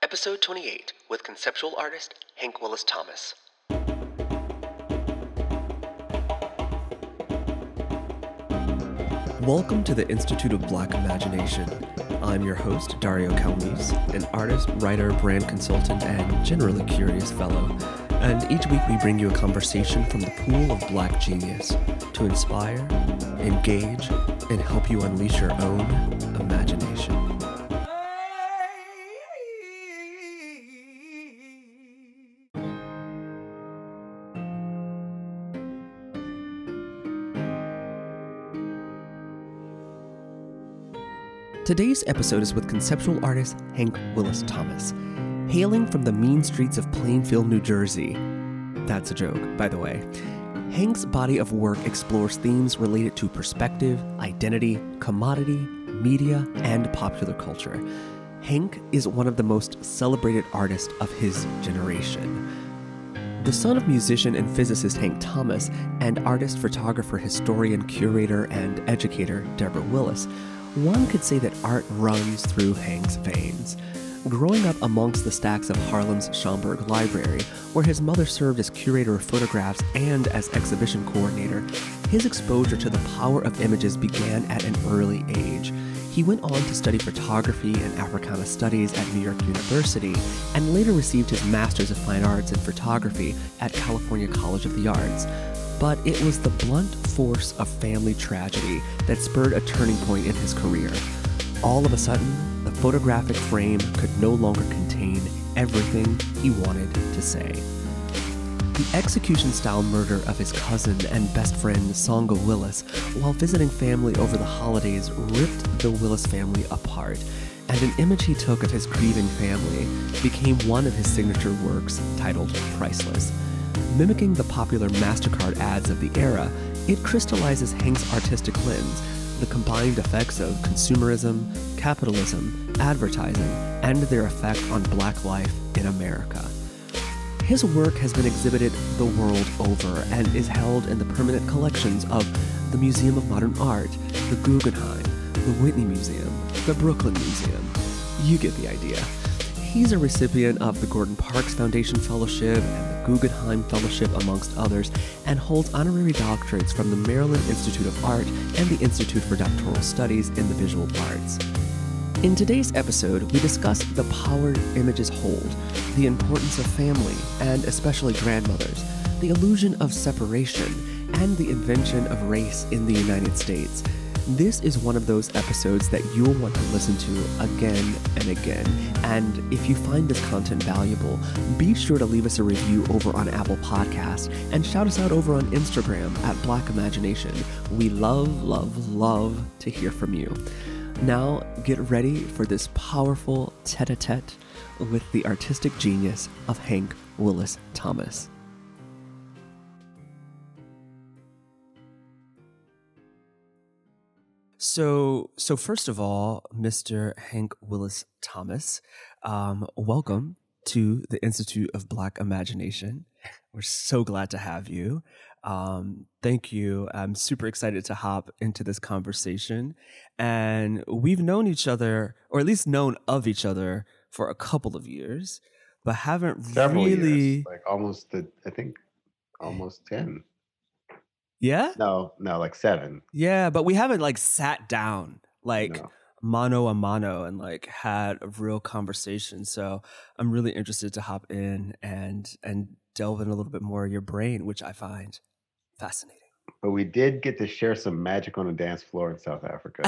Episode 28 with conceptual artist Hank Willis Thomas. Welcome to the Institute of Black Imagination. I'm your host, Dario Calmese, an artist, writer, brand consultant, and generally curious fellow. And each week we bring you a conversation from the pool of black genius to inspire, engage, and help you unleash your own imagination. Today's episode is with conceptual artist Hank Willis Thomas, hailing from the mean streets of Plainfield, New Jersey. That's a joke, by the way. Hank's body of work explores themes related to perspective, identity, commodity, media, and popular culture. Hank is one of the most celebrated artists of his generation. The son of musician and physicist Hank Thomas and artist, photographer, historian, curator, and educator Deborah Willis, one could say that art runs through Hank's veins. Growing up amongst the stacks of Harlem's Schomburg Library, where his mother served as curator of photographs and as exhibition coordinator, his exposure to the power of images began at an early age. He went on to study photography and Africana studies at New York University and later received his Master's of Fine Arts in Photography at California College of the Arts but it was the blunt force of family tragedy that spurred a turning point in his career. All of a sudden, the photographic frame could no longer contain everything he wanted to say. The execution style murder of his cousin and best friend Songha Willis while visiting family over the holidays ripped the Willis family apart, and an image he took of his grieving family became one of his signature works titled Priceless. Mimicking the popular MasterCard ads of the era, it crystallizes Hank's artistic lens, the combined effects of consumerism, capitalism, advertising, and their effect on black life in America. His work has been exhibited the world over and is held in the permanent collections of the Museum of Modern Art, the Guggenheim, the Whitney Museum, the Brooklyn Museum. You get the idea. He's a recipient of the Gordon Parks Foundation Fellowship and the Guggenheim Fellowship, amongst others, and holds honorary doctorates from the Maryland Institute of Art and the Institute for Doctoral Studies in the Visual Arts. In today's episode, we discuss the power images hold, the importance of family, and especially grandmothers, the illusion of separation, and the invention of race in the United States this is one of those episodes that you'll want to listen to again and again. And if you find this content valuable, be sure to leave us a review over on Apple Podcasts and shout us out over on Instagram at Black Imagination. We love, love, love to hear from you. Now, get ready for this powerful tete a tete with the artistic genius of Hank Willis Thomas. So, so first of all, Mr. Hank Willis Thomas, um, welcome to the Institute of Black Imagination. We're so glad to have you. Um, thank you. I'm super excited to hop into this conversation. And we've known each other, or at least known of each other, for a couple of years, but haven't Several really. years, like almost, the, I think, almost ten. Yeah? No, no, like seven. Yeah, but we haven't like sat down like No. mano a mano and like had a real conversation. So I'm really interested to hop in and and delve in a little bit more of your brain, which I find fascinating. But we did get to share some magic on a dance floor in South Africa.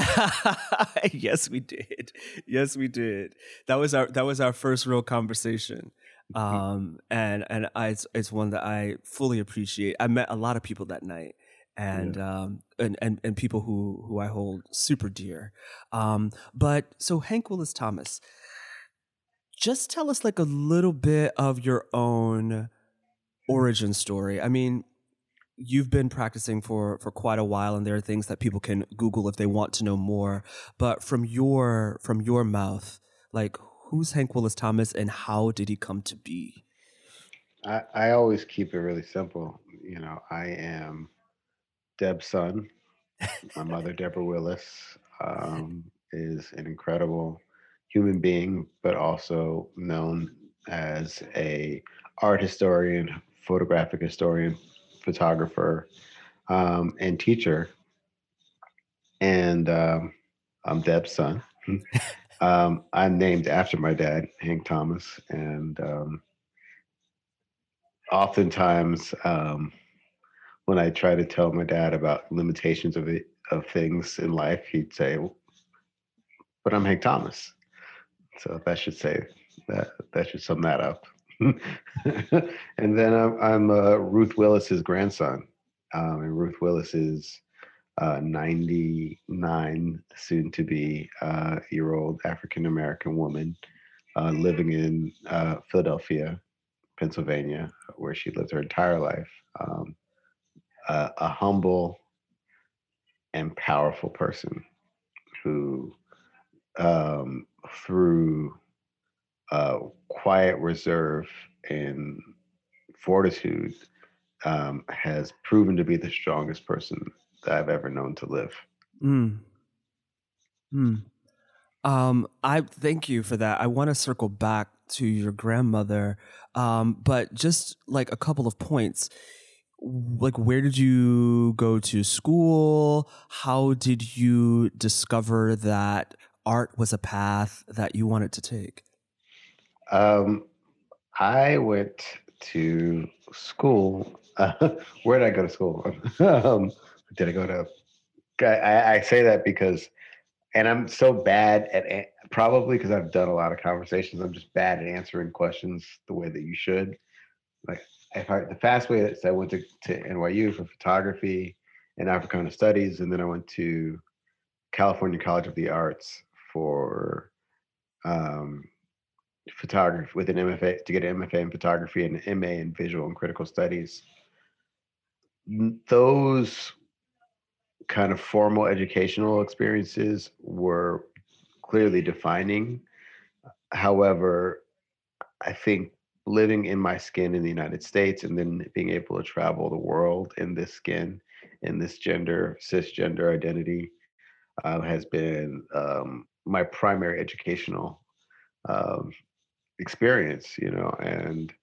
yes, we did. Yes, we did. That was our that was our first real conversation. Um and and I it's, it's one that I fully appreciate. I met a lot of people that night and um and, and and people who who I hold super dear. Um but so Hank Willis Thomas just tell us like a little bit of your own origin story. I mean, you've been practicing for for quite a while and there are things that people can google if they want to know more but from your from your mouth like who's hank willis thomas and how did he come to be I, I always keep it really simple. You know, I am Deb's son. My mother, Deborah Willis, um, is an incredible human being, but also known as a art historian, photographic historian, photographer, um, and teacher. And um, I'm Deb's son. um, I'm named after my dad, Hank Thomas, and um, oftentimes um, when I try to tell my dad about limitations of it, of things in life, he'd say, "But I'm Hank Thomas." So that should say that that should sum that up. and then I'm, I'm uh, Ruth Willis's grandson, um, and Ruth Willis is uh, 99, soon to be uh, year old African American woman uh, living in uh, Philadelphia, Pennsylvania, where she lived her entire life. Um, a humble and powerful person who, um, through uh, quiet reserve and fortitude, um, has proven to be the strongest person that I've ever known to live. Mm. Mm. Um, I thank you for that. I want to circle back to your grandmother, um, but just like a couple of points. Like, where did you go to school? How did you discover that art was a path that you wanted to take? Um, I went to school. Uh, where did I go to school? um, did I go to? I, I, say that because, and I'm so bad at probably because I've done a lot of conversations. I'm just bad at answering questions the way that you should. Like I, the fast way is I went to, to NYU for photography and Africana studies, and then I went to California College of the Arts for um, photography with an MFA to get an MFA in photography and an MA in visual and critical studies. Those kind of formal educational experiences were clearly defining. However, I think living in my skin in the United States and then being able to travel the world in this skin, in this gender, cisgender identity, uh, has been um, my primary educational um, experience, you know, and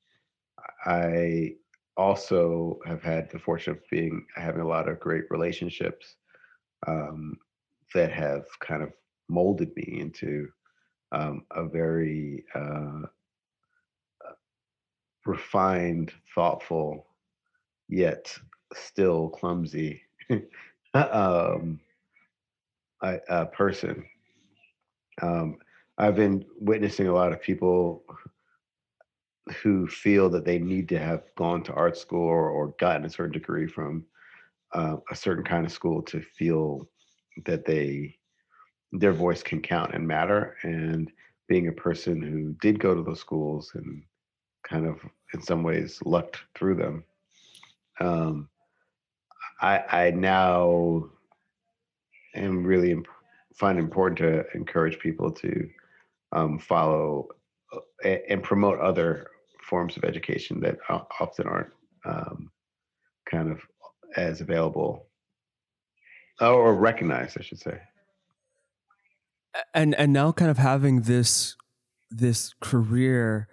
I also have had the fortune of being having a lot of great relationships um, that have kind of molded me into um, a very uh, refined, thoughtful, yet still clumsy um, a person. Um, I've been witnessing a lot of people who feel that they need to have gone to art school or, or gotten a certain degree from uh, a certain kind of school to feel that they their voice can count and matter and being a person who did go to those schools and kind of in some ways lucked through them um, I, I now am really imp- find important to encourage people to um, follow uh, and promote other forms of education that often aren't um, kind of as available or recognized, I should say. And and now, kind of having this this career,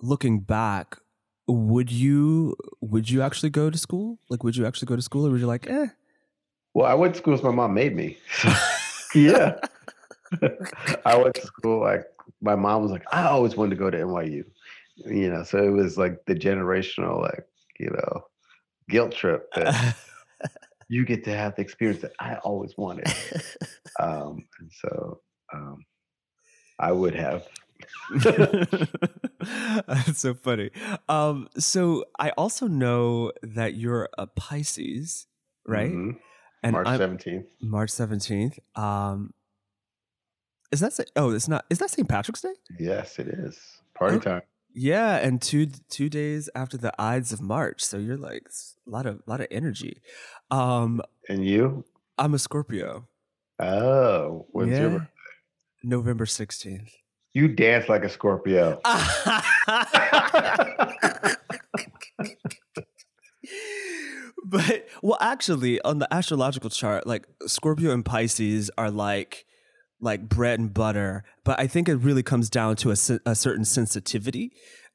looking back, would you would you actually go to school? Like, would you actually go to school, or would you like, eh? Well, I went to school as my mom made me. yeah, I went to school like my mom was like, I always wanted to go to NYU, you know. So it was like the generational, like you know, guilt trip that you get to have the experience that I always wanted. um, and so um, I would have. That's so funny. Um, so I also know that you're a Pisces, right? Mm-hmm. And March seventeenth. March seventeenth. Um, is that oh, it's not. Is that St. Patrick's Day? Yes, it is. Party oh, time. Yeah, and two two days after the Ides of March, so you're like a lot of lot of energy. Um, and you? I'm a Scorpio. Oh, when's yeah. your birthday? November sixteenth. You dance like a Scorpio. but well, actually, on the astrological chart, like Scorpio and Pisces are like like bread and butter, but I think it really comes down to a, a certain sensitivity,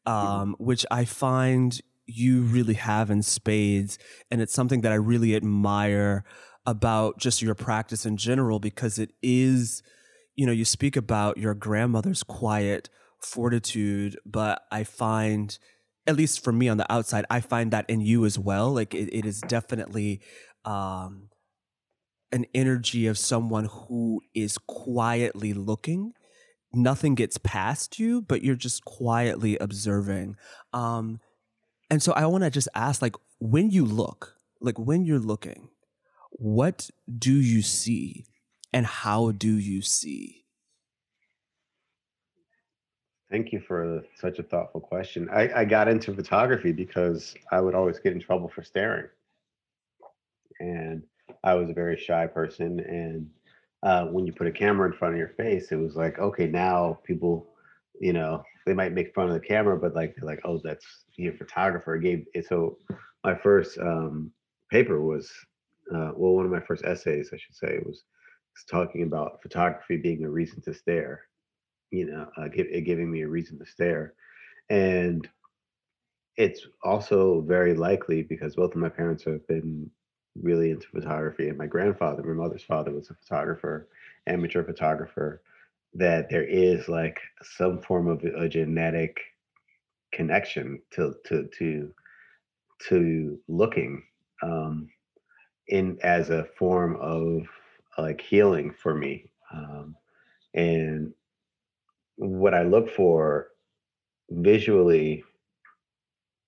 um, which I find you really have in spades. And it's something that I really admire about just your practice in general because it is, you know, you speak about your grandmother's quiet fortitude, but I find, at least for me on the outside, I find that in you as well. Like it, it is definitely um, an energy of someone who is quietly looking. Nothing gets past you, but you're just quietly observing. Um, and so I want to just ask, like, when you look, like when you're looking, what do you see, and how do you see? Thank you for such a thoughtful question. I, I got into photography because I would always get in trouble for staring, and I was a very shy person. And uh, when you put a camera in front of your face, it was like, okay, now people, you know, they might make fun of the camera, but like they're like, oh, that's you're a photographer. Gave so my first um, paper was uh, well, one of my first essays, I should say, was talking about photography being a reason to stare. You know, uh, give, giving me a reason to stare, and it's also very likely because both of my parents have been really into photography, and my grandfather, my mother's father, was a photographer, amateur photographer that there is like some form of a genetic connection to to to to looking um, in as a form of like healing for me um, and what i look for visually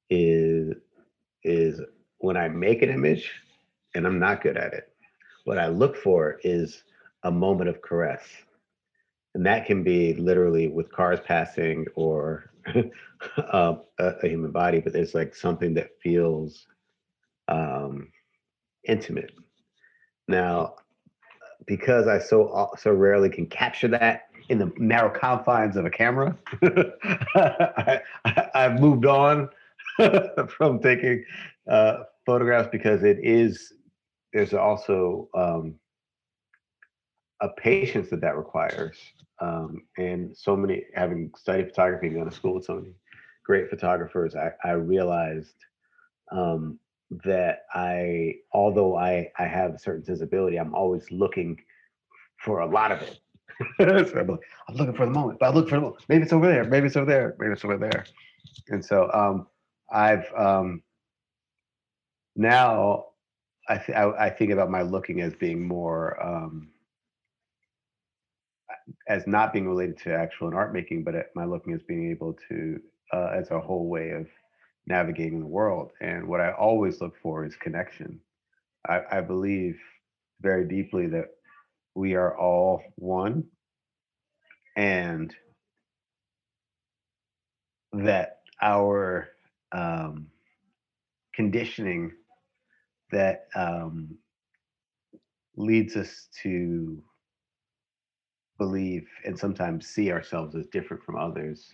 is is when i make an image and i'm not good at it what i look for is a moment of caress and that can be literally with cars passing or uh, a, a, human body, but there's like something that feels um, intimate. Now, because I so so rarely can capture that in the narrow confines of a camera, I, have moved on from taking uh, photographs because it is there's also um, a patience that that requires um, and so many, having studied photography and gone to school with so many great photographers, I, I realized um, that I, although I, I have a certain sensibility, I'm always looking for a lot of it. so I'm, like, I'm, looking for the moment, but I look for the moment. Maybe it's over there. Maybe it's over there. Maybe it's over there. And so um, I've um, now I, th- I, I think about my looking as being more um, as not being related to actual and art making, but my looking as being able to uh, as a whole way of navigating the world. And what I always look for is connection. I, I believe very deeply that we are all one, and that our um, conditioning that um, leads us to believe and sometimes see ourselves as different from others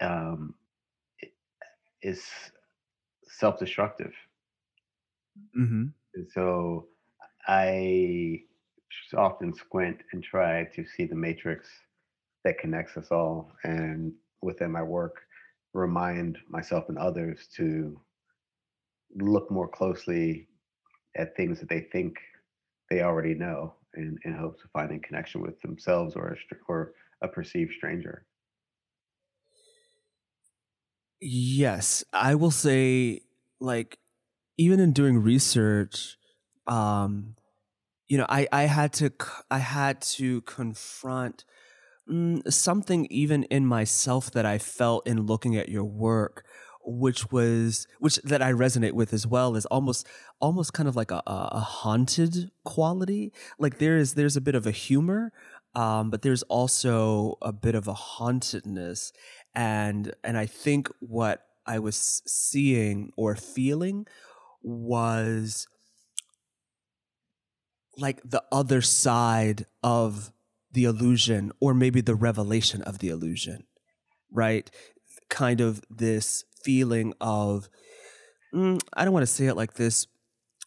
um, is self-destructive mm-hmm. and so i often squint and try to see the matrix that connects us all and within my work remind myself and others to look more closely at things that they think they already know in, in hopes of finding connection with themselves or a, or a perceived stranger. Yes, I will say, like, even in doing research, um, you know, I, I had to I had to confront mm, something even in myself that I felt in looking at your work, which was which that I resonate with as well is almost almost kind of like a, a haunted quality. Like there is there's a bit of a humor, um, but there's also a bit of a hauntedness, and and I think what I was seeing or feeling was like the other side of the illusion or maybe the revelation of the illusion right kind of this feeling of mm, I don't want to say it like this,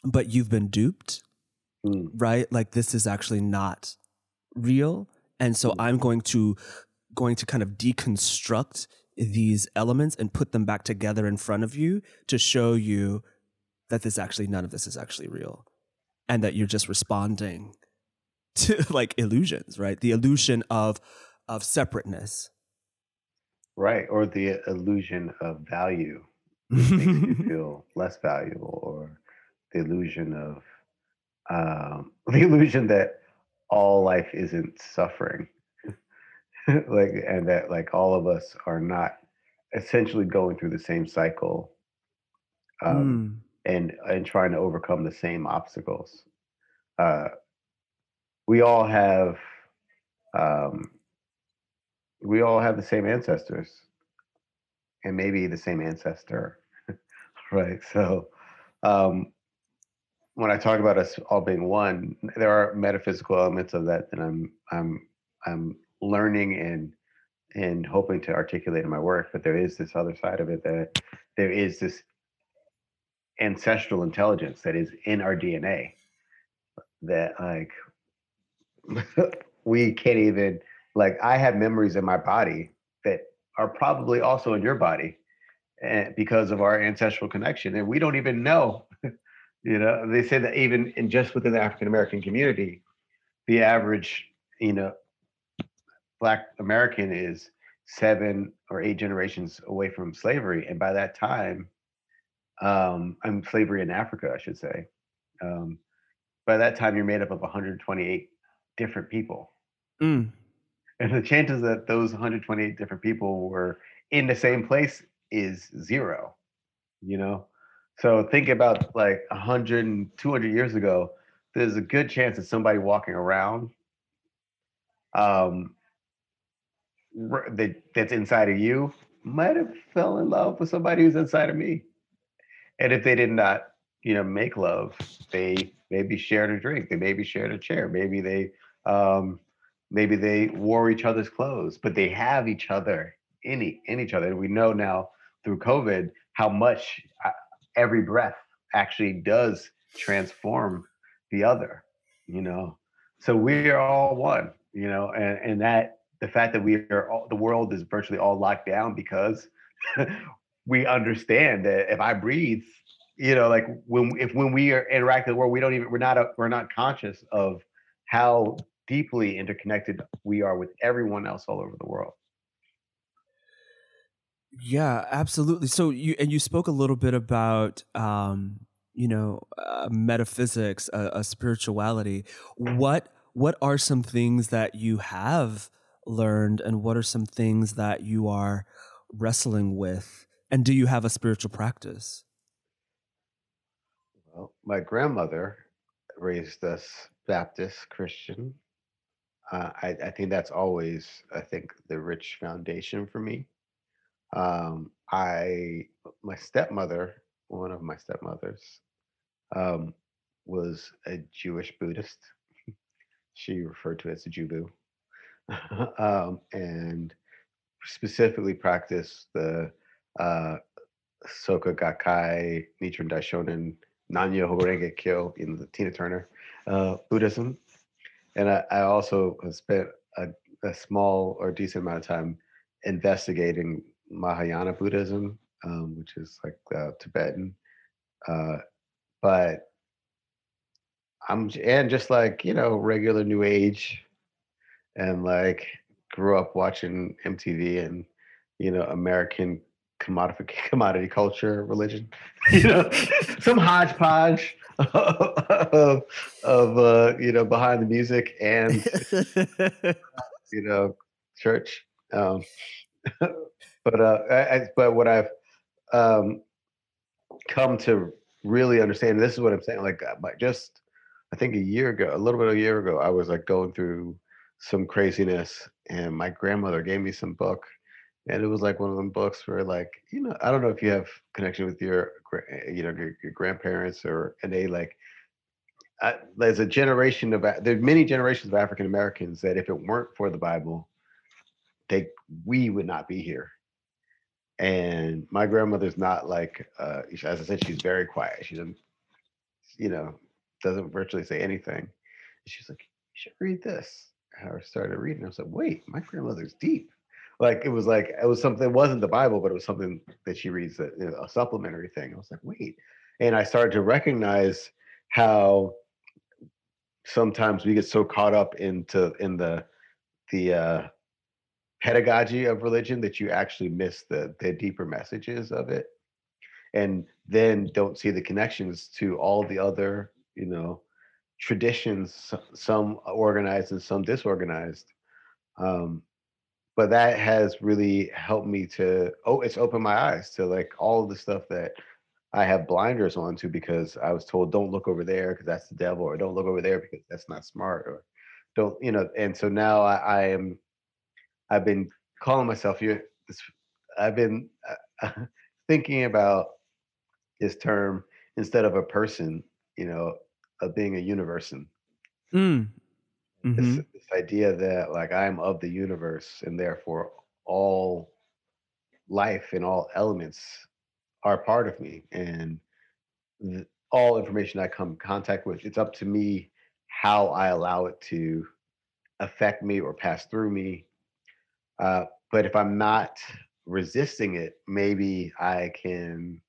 but you've been duped, mm. right? Like this is actually not real and so i'm going to going to kind of deconstruct these elements and put them back together in front of you to show you that this actually none of this is actually real and that you're just responding to like illusions right? The illusion of of separateness. Right or the illusion of value makes you feel less valuable or the illusion of um, the illusion that all life isn't suffering like and that like all of us are not essentially going through the same cycle um, mm. and and trying to overcome the same obstacles uh, we all have um, we all have the same ancestors and maybe the same ancestor right so um, when i talk about us all being one there are metaphysical elements of that that i'm i'm i'm learning and and hoping to articulate in my work but there is this other side of it that there is this ancestral intelligence that is in our dna that like we can't even like i have memories in my body that are probably also in your body and because of our ancestral connection and we don't even know you know they say that even in just within the african american community the average you know black american is seven or eight generations away from slavery and by that time um i'm slavery in africa i should say um by that time you're made up of 128 different people mm. and the chances that those 128 different people were in the same place is zero you know so think about like 100 200 years ago there's a good chance that somebody walking around um that that's inside of you might have fell in love with somebody who's inside of me. And if they did not you know make love they maybe shared a drink they maybe shared a chair maybe they um maybe they wore each other's clothes but they have each other in, in each other. And we know now through covid how much uh, every breath actually does transform the other you know? So we are all one you know? And and that the fact that we are all, the world is virtually all locked down because we understand that if i breathe you know like when if when we are interacting with the world we don't even we're not a, we're not conscious of how deeply interconnected we are with everyone else all over the world. Yeah absolutely. So you and you spoke a little bit about um you know uh, metaphysics uh, a spirituality. What what are some things that you have learned and what are some things that you are wrestling with? And do you have a spiritual practice? Well my grandmother raised us baptist christian. Uh, I, I, think that's always i think the rich foundation for me. Um, i my stepmother one of my stepmothers um, was a jewish buddhist. She referred to it as a jubu um, and specifically practice the uh, Soka Gakkai Nichiren Daishonin Nam-myoho-renge-kyo in the Tina Turner uh, Buddhism. And I, I also spent a, a, small or decent amount of time investigating Mahayana Buddhism, um, which is like uh, Tibetan. Uh, but I'm and just like you know regular New Age and like grew up watching MTV and you know American commodity commodity culture religion, you know, some hodgepodge of of uh, you know behind the music and you know church. Um, but uh, I, but what I've um, come to really understand, this is what I'm saying, like uh, just I think a year ago, a little bit a year ago, I was like going through some craziness and my grandmother gave me some book and it was like one of them books where like you know i don't know if you have connection with your eh, you know your, your grandparents or and they like uh, there's a generation of there's many generations of african americans that if it weren't for the bible they we would not be here. And my grandmother's not like uh, as i said she's very quiet. She doesn't you know doesn't virtually say anything. She's like you should read this I started reading. I was like, wait, my grandmother's deep. Like it was like it was something. It wasn't the Bible, but it was something that she reads that you know, a supplementary thing. I was like, wait, and I started to recognize how sometimes we get so caught up into in the the uh, pedagogy of religion that you actually miss the the deeper messages of it, and then don't see the connections to all the other you know traditions, some organized and some disorganized. Um, but that has really helped me to oh, it's opened my eyes to like all the stuff that I have blinders on to because I was told don't look over there because that's the devil, or don't look over there because that's not smart, or don't you know? And so now I, I am, I've been calling myself you. I've been uh, thinking about this term instead of a person, you know, of being a universon. Mm. Mm-hmm. This, this idea that like I'm of the universe and therefore all life and all elements are part of me and the, all information I come in contact with, it's up to me how I allow it to affect me or pass through me. Uh, but if I'm not resisting it, maybe I can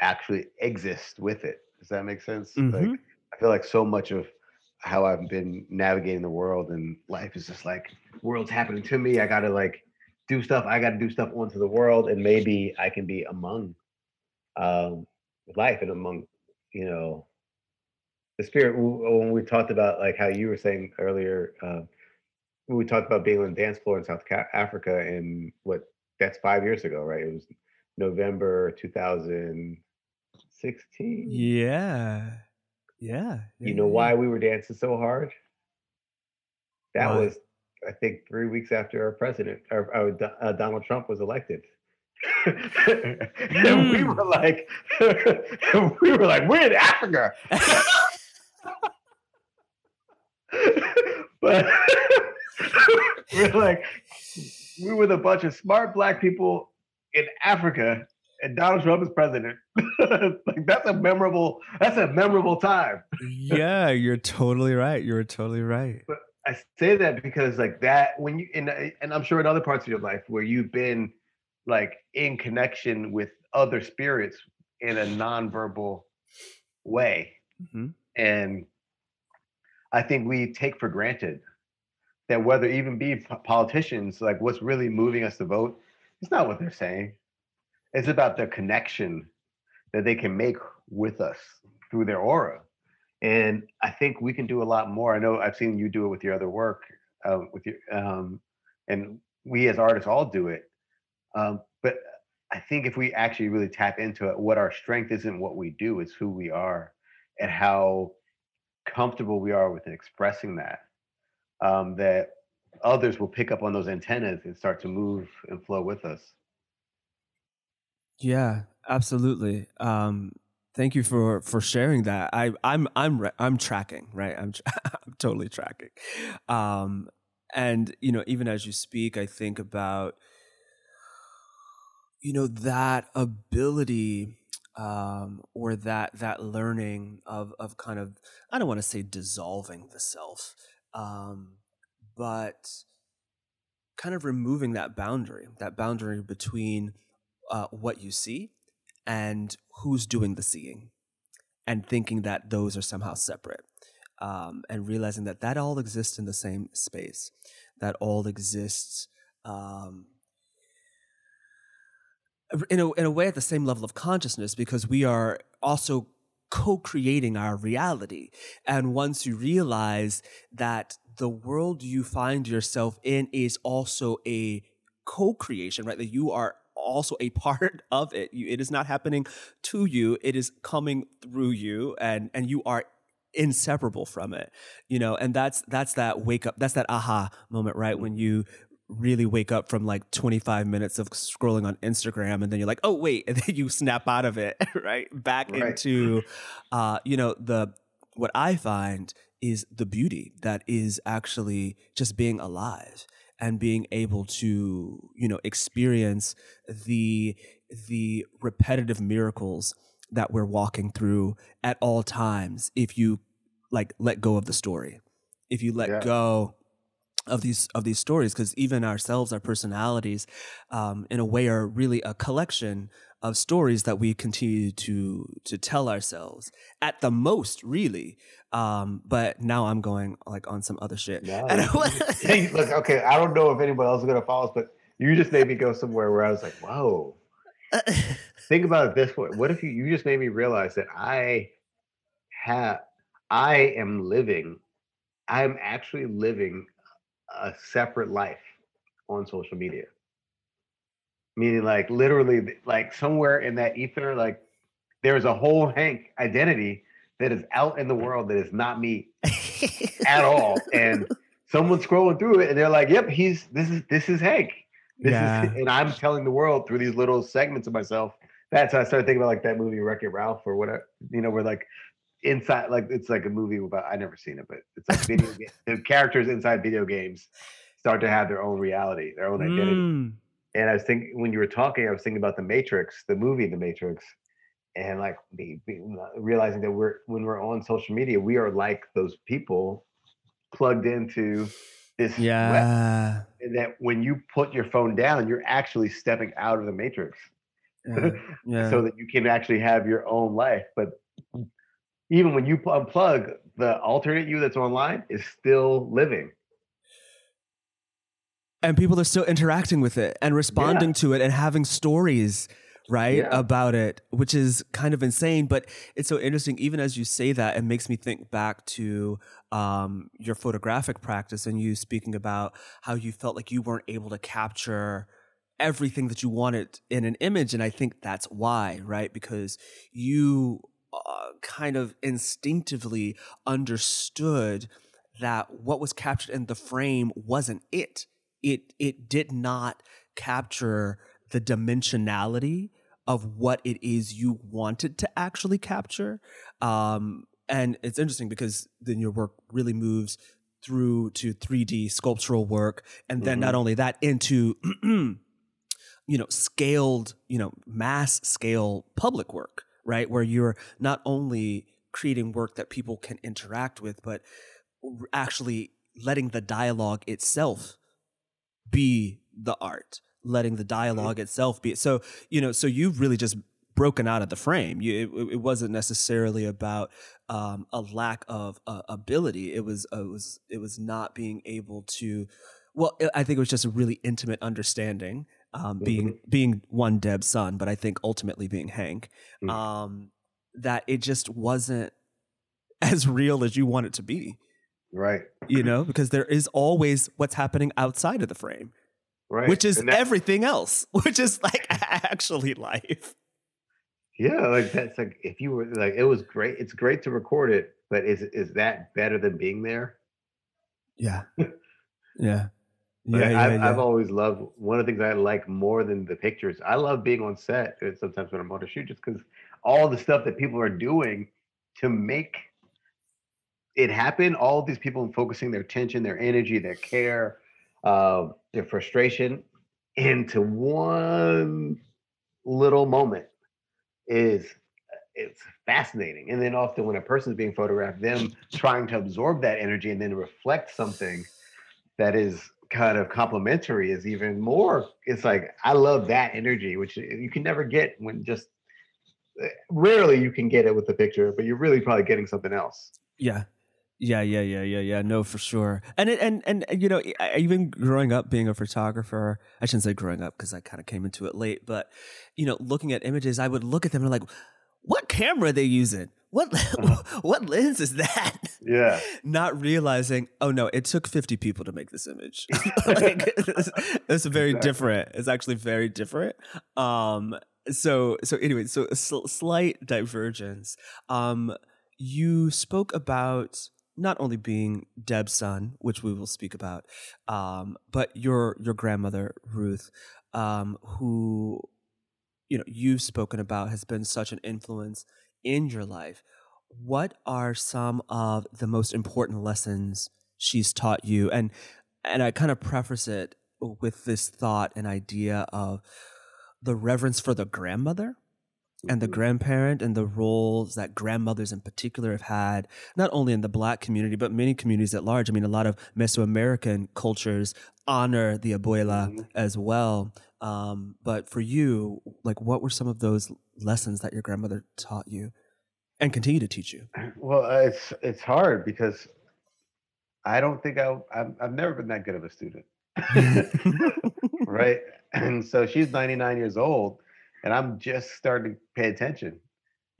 actually exist with it. Does that make sense? Mm-hmm. Like I feel like so much of how I've been navigating the world and life is just like world's happening to me. I gotta like do stuff. I gotta do stuff onto the world, and maybe I can be among um, life and among you know the spirit. When we talked about like how you were saying earlier, uh, we talked about being on the dance floor in South Africa, and what that's five years ago, right? It was November 2016. Yeah. Yeah. You know why we were dancing so hard? That why? was, I think, three weeks after our president, our uh, Donald Trump was elected. and we were like, we were like, we're in Africa. but we're like, we were the bunch of smart black people in Africa and Donald Trump is president. like that's a memorable that's a memorable time. yeah, you're totally right. You're totally right. But I say that because like that when you and and I'm sure in other parts of your life where you've been like in connection with other spirits in a nonverbal way. Mm-hmm. And I think we take for granted that whether even be politicians, like what's really moving us to vote, it's not what they're saying. It's about the connection that they can make with us through their aura. And I think we can do a lot more. I know I've seen you do it with your other work, uh, with your, um, and we as artists all do it. Um, but I think if we actually really tap into it, what our strength isn't what we do, it's who we are and how comfortable we are with expressing that. Um, that others will pick up on those antennas and start to move and flow with us. Yeah, absolutely. Um, thank you for for sharing that. I I'm I'm I'm tracking, right? I'm I'm totally tracking. Um, and you know, even as you speak, I think about you know that ability um, or that that learning of of kind of I don't want to say dissolving the self, um, but kind of removing that boundary, that boundary between uh, what you see and who's doing the seeing and thinking that those are somehow separate um, and realizing that that all exists in the same space that all exists um, in, a, in a way at the same level of consciousness because we are also co-creating our reality. And once you realize that the world you find yourself in is also a co-creation right that you are also a part of it. You, it is not happening to you; it is coming through you, and and you are inseparable from it. You know, and that's that's that wake up. That's that aha moment, right? When you really wake up from like 25 minutes of scrolling on Instagram and then you're like, oh wait, and then you snap out of it, right? Back right. into uh, you know, the what I find is the beauty that is actually just being alive and being able to you know experience the the repetitive miracles that we're walking through at all times if you like let go of the story if you let yeah. go of these of these stories because even ourselves our personalities um, in a way are really a collection of stories that we continue to to tell ourselves at the most really. Um, but now i'm going like on some other shit. No, look okay i don't know if anybody else is going to follow us but you just made me go somewhere where i was like whoa. Think about it this way. What if you you just made me realize that i have i am living i'm actually living a separate life on social media. Meaning, like literally, like somewhere in that ether, like there's a whole Hank identity that is out in the world that is not me at all. And someone's scrolling through it, and they're like, "Yep, he's this is this is Hank." This yeah. is, and I'm telling the world through these little segments of myself. That's how I started thinking about like that movie Wreck It Ralph or whatever, you know, where like inside like it's like a movie about I never seen it, but it's like video the characters inside video games start to have their own reality, their own identity. Mm. And I was thinking when you were talking, I was thinking about the Matrix, the movie The Matrix, and like be, be, uh, realizing that we're when we're on social media, we are like those people plugged into this yeah web. and that when you put your phone down, you're actually stepping out of the matrix. Yeah. yeah. so that you can actually have your own life. But even when you unplug, the alternate you that's online is still living. And people are still interacting with it and responding yeah. to it and having stories, right, yeah. about it, which is kind of insane. But it's so interesting. Even as you say that, it makes me think back to um, your photographic practice and you speaking about how you felt like you weren't able to capture everything that you wanted in an image. And I think that's why, right? Because you uh, kind of instinctively understood that what was captured in the frame wasn't it. It it did not capture the dimensionality of what it is you wanted to actually capture. Um, and it's interesting because then your work really moves through to 3D sculptural work, and then mm-hmm. not only that into you know scaled, you know mass scale public work right? Where you're not only creating work that people can interact with, but actually letting the dialogue itself be the art, letting the dialogue mm-hmm. itself be. So, you know, so you've really just broken out of the frame. You, it, it wasn't necessarily about um, a lack of uh, ability. It was, uh, it was, it was not being able to. Well, I think it was just a really intimate understanding um, mm-hmm. being being one Deb's son, but I think ultimately being Hank, mm-hmm. um, that it just wasn't as real as you want it to be. Right. You know, because there is always what's happening outside of the frame. Right. Which is everything else, which is like actually life. Yeah, like that's like if you were like it was great. It's great to record it, but is is that better than being there? Yeah. yeah. But yeah, I've, yeah. I've always loved one of the things I like more than the pictures. I love being on set uh, sometimes when I'm on a shoot, just because all the stuff that people are doing to make it happened. All these people focusing their attention, their energy, their care, uh, their frustration into one little moment is it's fascinating. And then often when a person's being photographed, them trying to absorb that energy and then reflect something that is kind of complimentary is even more it's like i love that energy which you can never get when just eh, rarely you can get it with the picture but you're really probably getting something else yeah yeah yeah yeah yeah yeah no for sure and it, and and you know even growing up being a photographer i shouldn't say growing up because i kind of came into it late but you know looking at images i would look at them and like what camera are they using what uh-huh. what lens is that? Yeah. Not realizing, oh no, it took 50 people to make this image. like it's, it's very exactly. different. It's actually very different. Um so so anyway, so a sl- slight divergence. Um you spoke about not only being Deb's son, which we will speak about, um, but your your grandmother Ruth, um, who you know you've spoken about has been such an influence in your life, what are some of the most important lessons she's taught you? And and I kind of preface it with this thought and idea of the reverence for the grandmother and the Mhm. grandparent and the roles that grandmothers in particular have had, not only in the black community, but many communities at large. I mean, a lot of Mesoamerican cultures honor the abuela Mhm. as well. Um, but for you, like, what were some of those lessons that your grandmother taught you and continue to teach you? Well, uh, it's it's hard because I don't think I I've, I've never been that good of a student, right? And so she's 99 years old, and I'm just starting to pay attention.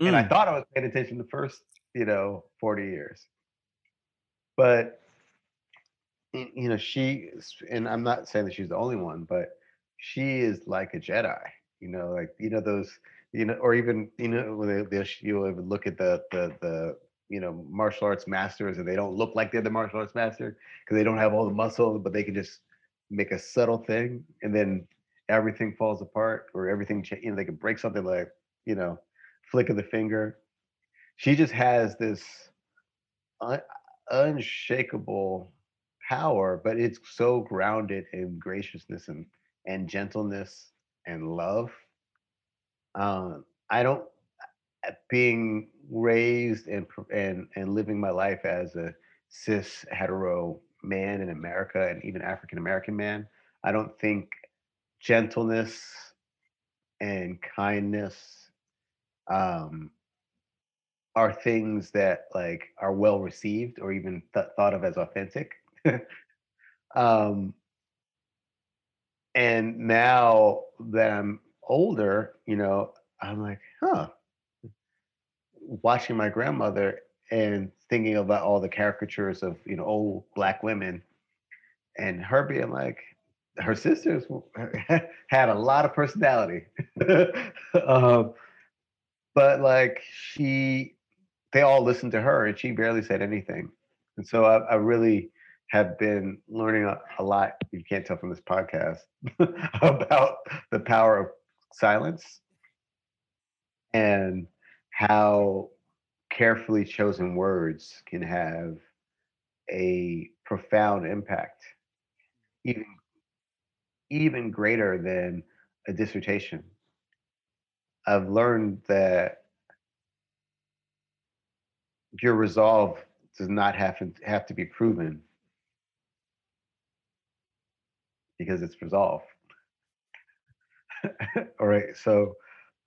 And I Mm. thought I was paying attention the first, you know, 40 years. But you know, she and I'm not saying that she's the only one, but she is like a Jedi. You know, like you know those, you know, or even you know when they, they'll you'll even look at the the the you know martial arts masters and they don't look like they're the martial arts master because they don't have all the muscle, but they can just make a subtle thing and then everything falls apart or everything cha- you know they can break something like you know flick of the finger. She just has this un- unshakable power, but it's so grounded in graciousness and and gentleness and love. Um, I don't uh, being raised and and and living my life as a cis hetero man in America and even African American man. I don't think gentleness and kindness um, are things that like are well received or even th- thought of as authentic. um, and now that I'm older, you know, I'm like, huh. Watching my grandmother and thinking about all the caricatures of you know old black women, and her being like, her sisters had a lot of personality, um, but like she, they all listened to her, and she barely said anything, and so I, I really have been learning a, a lot. You can't tell from this podcast about the power of silence and how carefully chosen words can have a profound impact, even even greater than a dissertation. I've learned that your resolve does not have to, have to be proven because it's resolve. All right. So,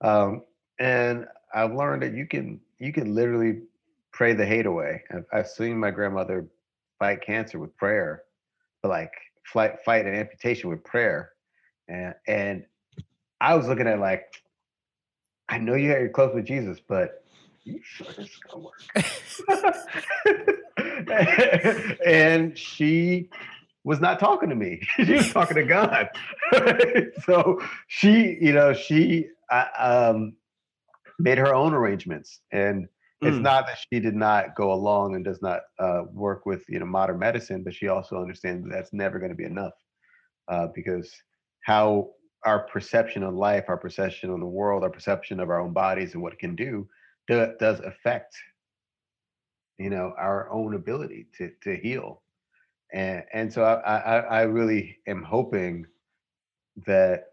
um, and I've learned that you can you can literally pray the hate away. I've, I've seen my grandmother fight cancer with prayer, but like fight fight an amputation with prayer, and and I was looking at like, I know you you're close with Jesus, but you sure this is gonna work? and she was not talking to me. she was talking to God. so she, you know, she uh, um, made her own arrangements, and it's Mm. not that she did not go along and does not uh, work with you know modern medicine, but she also understands that that's never going to be enough uh, because how our perception of life, our perception of the world, our perception of our own bodies and what it can do, do does affect you know our own ability to to heal and and so I, I I really am hoping that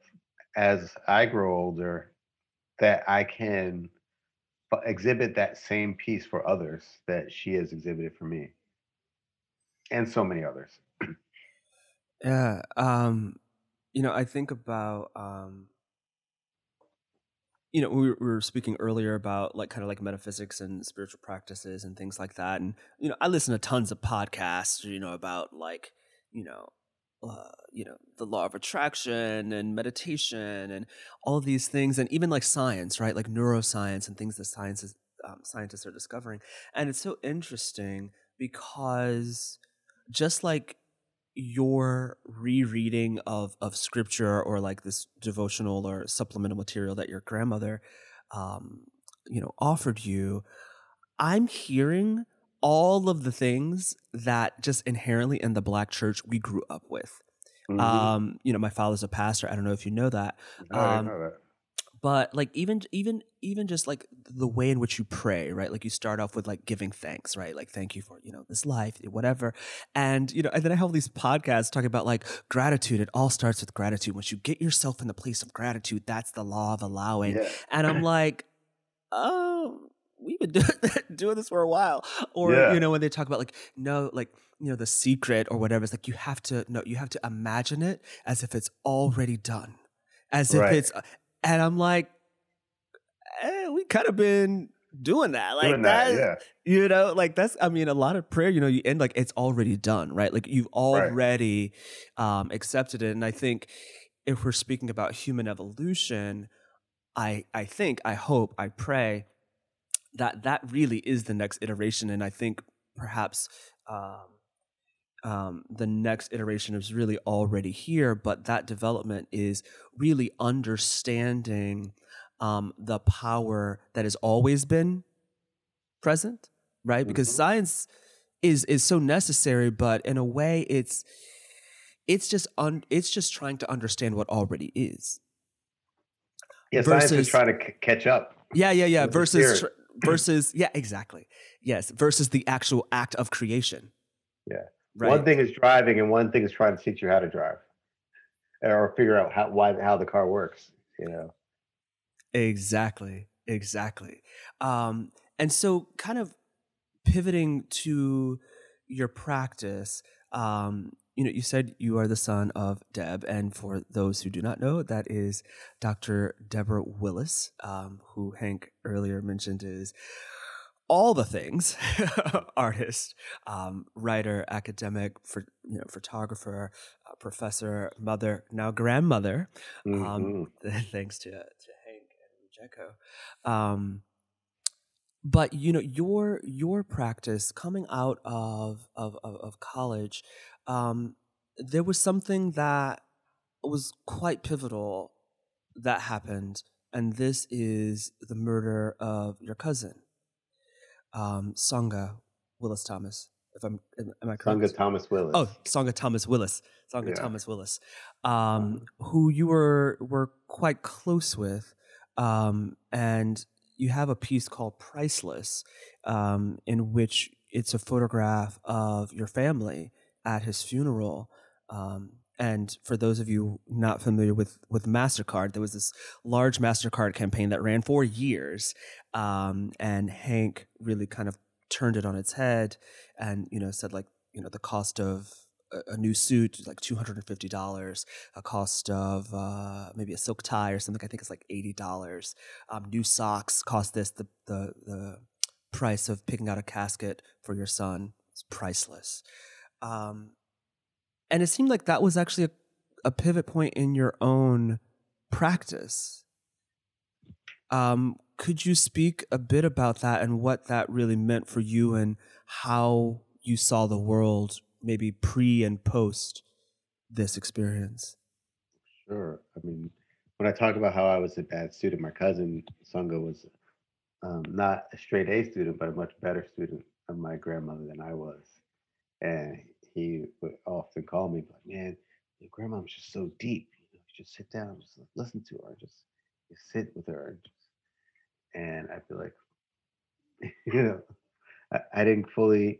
as I grow older, that I can exhibit that same peace for others that she has exhibited for me, and so many others. Yeah. Um, you know, I think about um, you know, we were speaking earlier about like kind of like metaphysics and spiritual practices and things like that. And, you know, I listen to tons of podcasts, you know, about like, you know, uh, you know, the law of attraction and meditation and all these things, and even like science, right? Like neuroscience and things that sciences, um, scientists are discovering. And it's so interesting because just like your rereading of of scripture or like this devotional or supplemental material that your grandmother um you know offered you i'm hearing all of the things that just inherently in the black church we grew up with. Mhm. um you know my father's a pastor i don't know if you know that um, know that. but like even even even just like the way in which you pray right? Like you start off with like giving thanks right? Like thank you for you know this life whatever. And you know and then i have all these podcasts talking about like gratitude. It all starts with gratitude. Once you get yourself in the place of gratitude that's the law of allowing. Yeah. and i'm like um, we've been doing, doing this for a while. Or, Yeah. you know, when they talk about like, no, like, you know, the secret or whatever, it's like you have to, no, you have to imagine it as if it's already done, as if Right. it's, and I'm like, eh, we kind of been doing that. Like Doing that, that, yeah. you know, like that's, I mean, a lot of prayer, you know, you end like it's already done, right? Like you've already um, accepted it. And I think if we're speaking about human evolution, I, I think, I hope, I pray that that really is the next iteration. And I think perhaps um, um, the next iteration is really already here, but that development is really understanding um, the power that has always been present, right? Because Mhm. science is is so necessary, but in a way, it's it's just un, it's just trying to understand what already is. Yeah, science is Versus- trying to c- catch up. Yeah, yeah, yeah. Versus tr- versus yeah, exactly. Yes, versus the actual act of creation. Yeah. Right. One thing is driving, and one thing is trying to teach you how to drive, or figure out how why how the car works. You know. Exactly. Exactly. Um, and so, kind of pivoting to your practice, um, you know, you said you are the son of Deb, and for those who do not know, that is Dr. Deborah Willis, um, who Hank earlier mentioned is all the things artist um, writer academic for you know photographer uh, professor mother now grandmother Mhm. um, thanks to to Hank and Jeko. Um, but you know your your practice coming out of of of, of college, um, there was something that was quite pivotal that happened, and this is the murder of your cousin, um, Songha Willis Thomas. If I'm am, am I correct? Songha Thomas Willis. Oh, Songha Thomas Willis. Songha Yeah. Thomas Willis, um, who you were were quite close with, um, and you have a piece called "Priceless," um, in which it's a photograph of your family at his funeral. Um, and for those of you not familiar with with Mastercard, there was this large Mastercard campaign that ran for years, um, and Hank really kind of turned it on its head and you know said like you know the cost of a, new suit like two hundred and fifty dollars, a cost of uh, maybe a silk tie or something I think it's like eighty dollars. Um, new socks cost this. The the the price of picking out a casket for your son is priceless. Um, and it seemed like that was actually a, a pivot point in your own practice. Um, could you speak a bit about that and what that really meant for you and how you saw the world maybe pre and post this experience? Sure. I mean, when I talk about how I was a bad student, my cousin Songha was um, not a straight A student, but a much better student of my grandmother than I was. And he would often call me, like, man, your grandma's just so deep. You, know, you just sit down, just listen to her, just, sit with her. And, just, and I feel like, you know, I, I didn't fully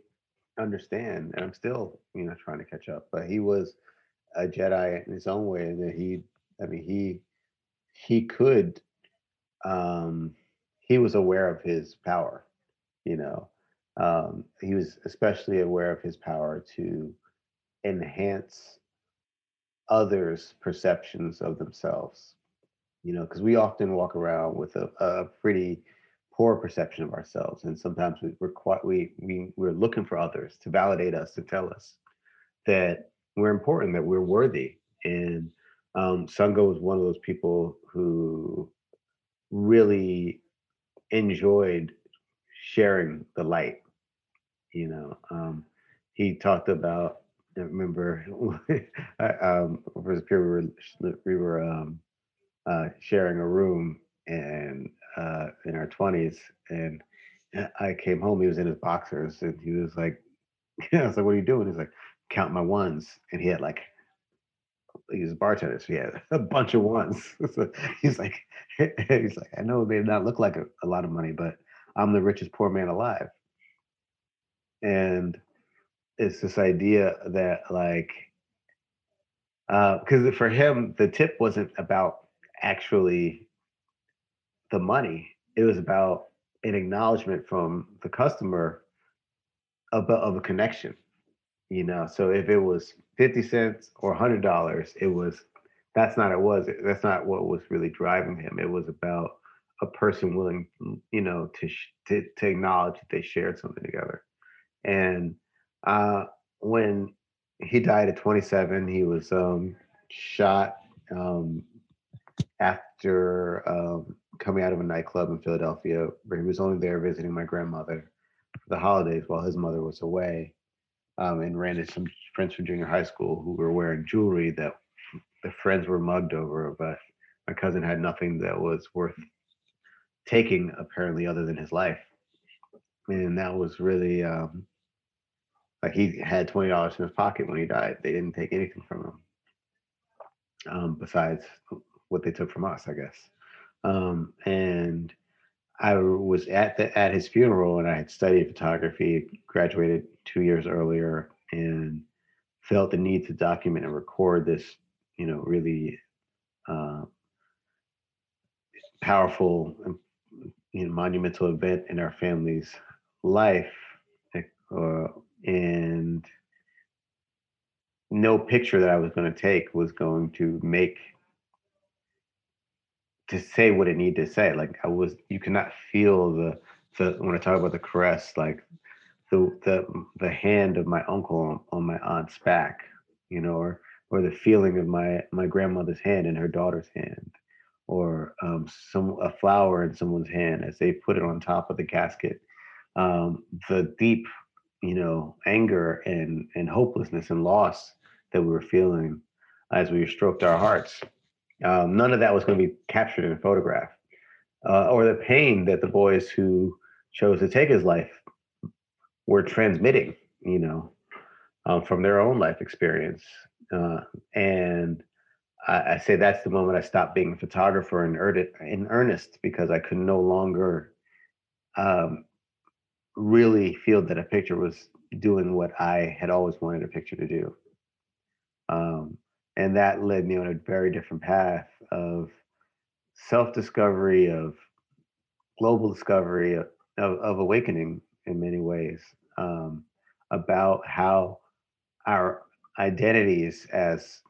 understand, and I'm still, you know, trying to catch up. But he was a Jedi in his own way, and he, I mean, he, he could, um, he was aware of his power, you know. Um, he was especially aware of his power to enhance others' perceptions of themselves, you know, because we often walk around with a, a pretty poor perception of ourselves, and sometimes we, we're quite we we we're looking for others to validate us, to tell us that we're important, that we're worthy. And um, Songha was one of those people who really enjoyed sharing the light. You know, um, he talked about. I remember, I, um, for the period we were we were um, uh, sharing a room and uh, in our twenties, and I came home. He was in his boxers, and he was like, "I was like, what are you doing?" He's like, "Count my ones," and he had like he was a bartender, so he had a bunch of ones. so he's like, he's like, I know they may not look like a, a lot of money, but I'm the richest poor man alive. And it's this idea that like, uh, because for him, the tip wasn't about actually the money. it was about an acknowledgement from the customer of, of a connection you know so if it was 50 cents or $100 it was that's not it was that's not what was really driving him it was about a person willing you know to to, to acknowledge that they shared something together. And uh when he died at 27 he was um shot um after um coming out of a nightclub in Philadelphia where he was only there visiting my grandmother for the holidays while his mother was away um, and ran into some friends from junior high school who were wearing jewelry that the friends were mugged over, but my cousin had nothing that was worth taking apparently other than his life. And that was really um, like he had twenty dollars in his pocket when he died. They didn't take anything from him. Um, besides what they took from us, I guess. Um, and I was at the at his funeral, and I had studied photography, graduated two years earlier, and felt the need to document and record this, you know, really uh, powerful, you know, monumental event in our family's life, uh, and no picture that I was going to take was going to make to say what it needed to say. Like I was, you cannot feel the the when I talk about the caress, like the the the hand of my uncle on, on my aunt's back, you know, or or the feeling of my my grandmother's hand in her daughter's hand, or um, some a flower in someone's hand as they put it on top of the casket. Um, the deep, you know, anger and and hopelessness and loss that we were feeling as we stroked our hearts um, none of that was going to be captured in a photograph. Uh, or the pain that the boys who chose to take his life were transmitting, you know, um, from their own life experience. Uh, and I, I, say that's the moment I stopped being a photographer in, in earnest because I could no longer um, really feel that a picture was doing what I had always wanted a picture to do. Um, and that led me on a very different path of self-discovery of global discovery of, of, of awakening in many ways um, about how our identities as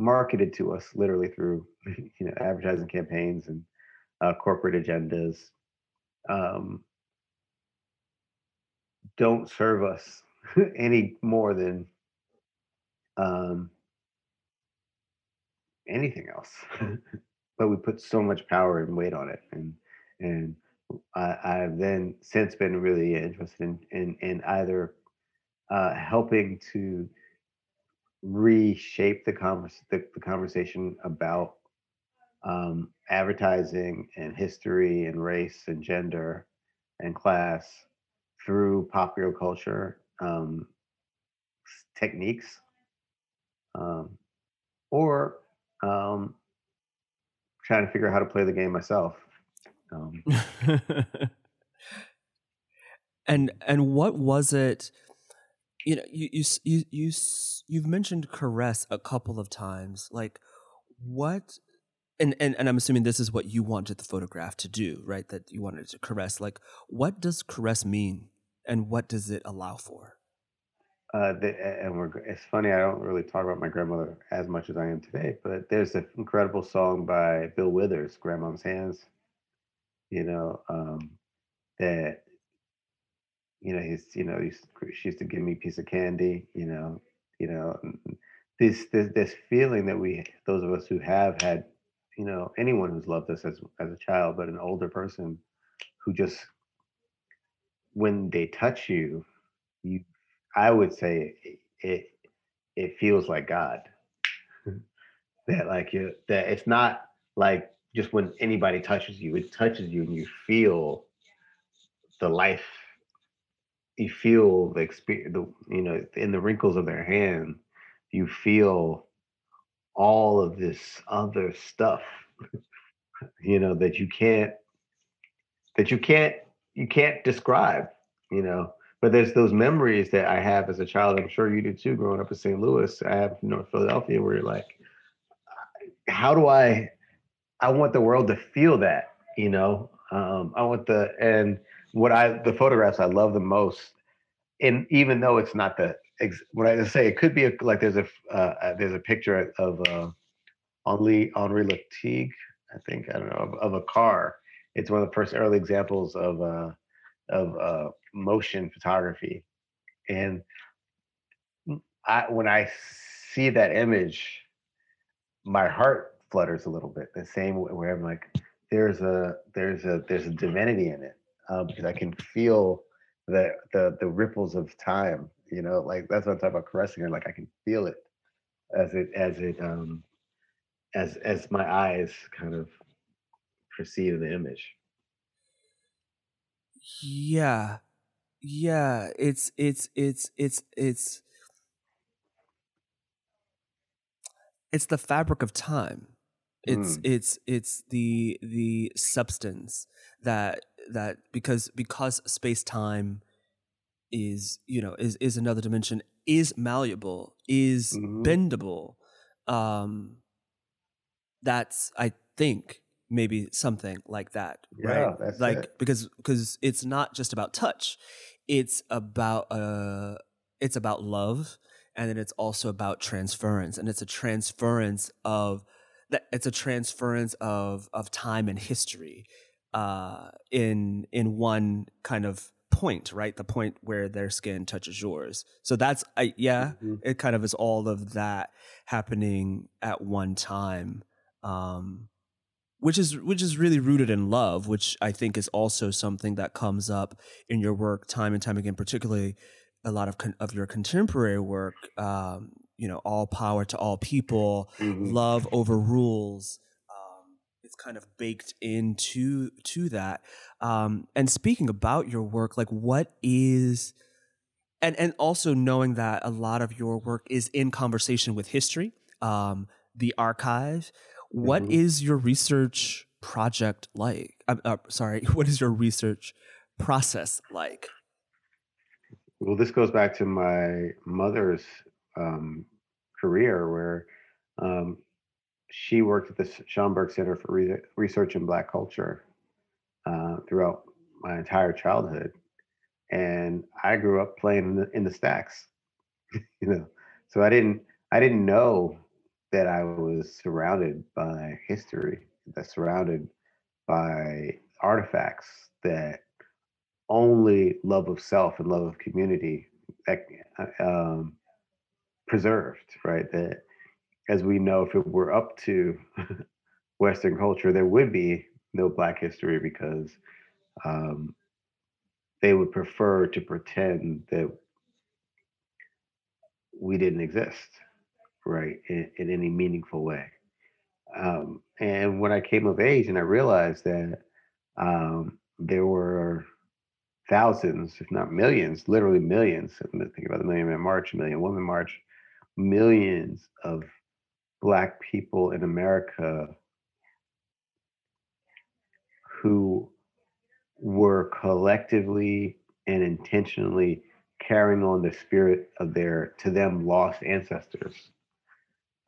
marketed to us literally through you know advertising campaigns and uh, corporate agendas um, don't serve us any more than um, anything else. but we put so much power and weight on it, and and I, I've then since been really interested in in, in either uh, helping to reshape the, the, the conversation about um, advertising and history and race and gender and class through popular culture um, techniques um, or um, trying to figure out how to play the game myself. Um, and and what was it? You know, you you you you you've mentioned caress a couple of times. Like, what? And, and and I'm assuming this is what you wanted the photograph to do, right? That you wanted to caress. Like, what does caress mean, and what does it allow for? uh, the, and we're, it's funny, I don't really talk about my grandmother as much as I am today, but there's an incredible song by Bill Withers, Grandma's Hands, you know, um, that, you know, he's, you know, he's, she used to give me a piece of candy, you know, you know, this, this, this feeling that we, those of us who have had, you know, anyone who's loved us as, as a child, but an older person who just, when they touch you, you I would say it it feels like God. Mm-hmm. that like you that it's not like just when anybody touches you, it touches you and you feel the life. You feel the experience, the you know, in the wrinkles of their hand, you feel all of this other stuff, you know, that you can't that you can't you can't describe, you know but there's those memories that I have as a child. I'm sure you did too, growing up in St. Louis. I have North Philadelphia, where you're like, how do I? I want the world to feel that. You know, Um, I want the and what I the photographs I love the most, and even though it's not the what I say, it could be a, like there's a uh, uh, there's a picture of uh, Henri Henri Lartigue, I think I don't know of, of, a car. It's one of the first early examples of uh, of uh, motion photography, and I when I see that image, my heart flutters a little bit. The same where I'm like, there's a there's a there's a divinity in it um, because I can feel the the the ripples of time. You know, like that's what I'm talking about caressing her. Like I can feel it as it as it um as as my eyes kind of perceive the image. Yeah. Yeah, it's it's it's it's it's it's the fabric of time it's mm. it's it's the the substance that that because because space time is you know is is another dimension is malleable is mm-hmm. bendable um that's i think maybe something like that yeah, right like it. because because it's not just about touch it's about uh it's about love and then it's also about transference and it's a transference of that it's a transference of of time and history uh, in in one kind of point, right? The point where their skin touches yours. So that's I yeah, mm-hmm. it kind of is all of that happening at one time. Um, which is which is really rooted in love, which I think is also something that comes up in your work time and time again, particularly a lot of con- of your contemporary work. Um, you know all power to all people mm-hmm. love overrules um, it's kind of baked into to that. Um, and speaking about your work like what is and and also knowing that a lot of your work is in conversation with history um, the archive What mm-hmm. is your research project like? I'm uh, sorry what is your research process like? Well this goes back to my mother's um, career where um, she worked at the Schomburg Center for Re- Research in Black Culture uh, throughout my entire childhood, and I grew up playing in the, in the stacks. you know, so I didn't I didn't know that I was surrounded by history, that surrounded by artifacts that only love of self and love of community uh, um, preserved, right? That as we know, if it were up to Western culture, there would be no Black history because um, they would prefer to pretend that we didn't exist, right, in, in any meaningful way. Um, and when I came of age and I realized that um, there were thousands, if not millions, literally millions. Think about the Million Man March, Million Woman March, millions of black people in America who were collectively and intentionally carrying on the spirit of their to them lost ancestors.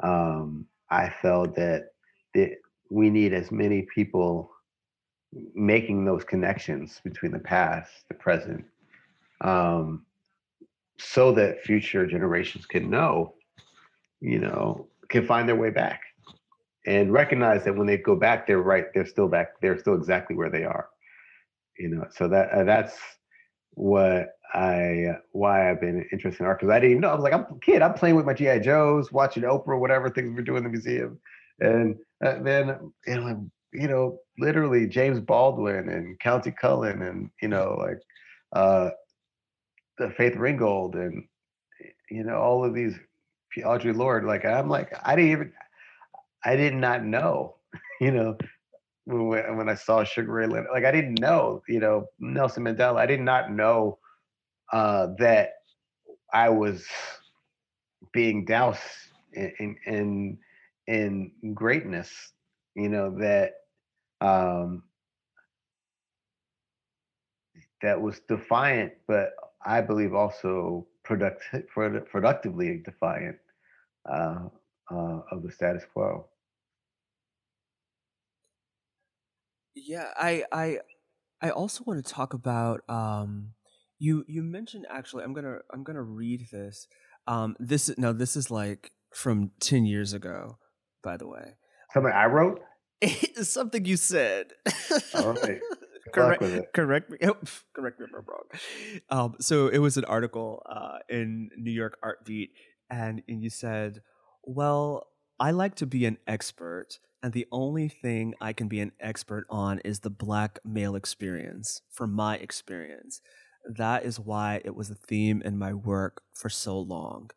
Um, I felt that, that we need as many people making those connections between the past, the present, um, so that future generations can know, you know, can find their way back and recognize that when they go back, they're right, they're still back, they're still exactly where they are. You know, so that uh, that's what I why I've been interested in art because I didn't even know. I was like, I'm a kid, I'm playing with my GI Joes, watching Oprah, whatever things we're doing in the museum, and uh, then you know, you know, literally James Baldwin and Countee Cullen and you know, like uh, the Faith Ringgold and you know all of these Audre Lorde. Like I'm like I didn't even I did not know. You know when when I saw Sugar Ray Leonard, like I didn't know. You know Nelson Mandela. I did not know uh, that I was being doused in in in greatness. You know that um, that was defiant, but I believe also product, productively defiant uh, uh, of the status quo. Yeah, I I I also want to talk about um you you mentioned actually I'm going to I'm to read this. Um this is no this is like from 10 years ago by the way. Something I wrote? Something you said. All right. Correct correct me oh, correct me if I'm wrong. Um so it was an article uh in New York Art Beat and, you said, "Well, I like to be an expert and the only thing I can be an expert on is the black male experience from my experience. That is why it was a theme in my work for so long.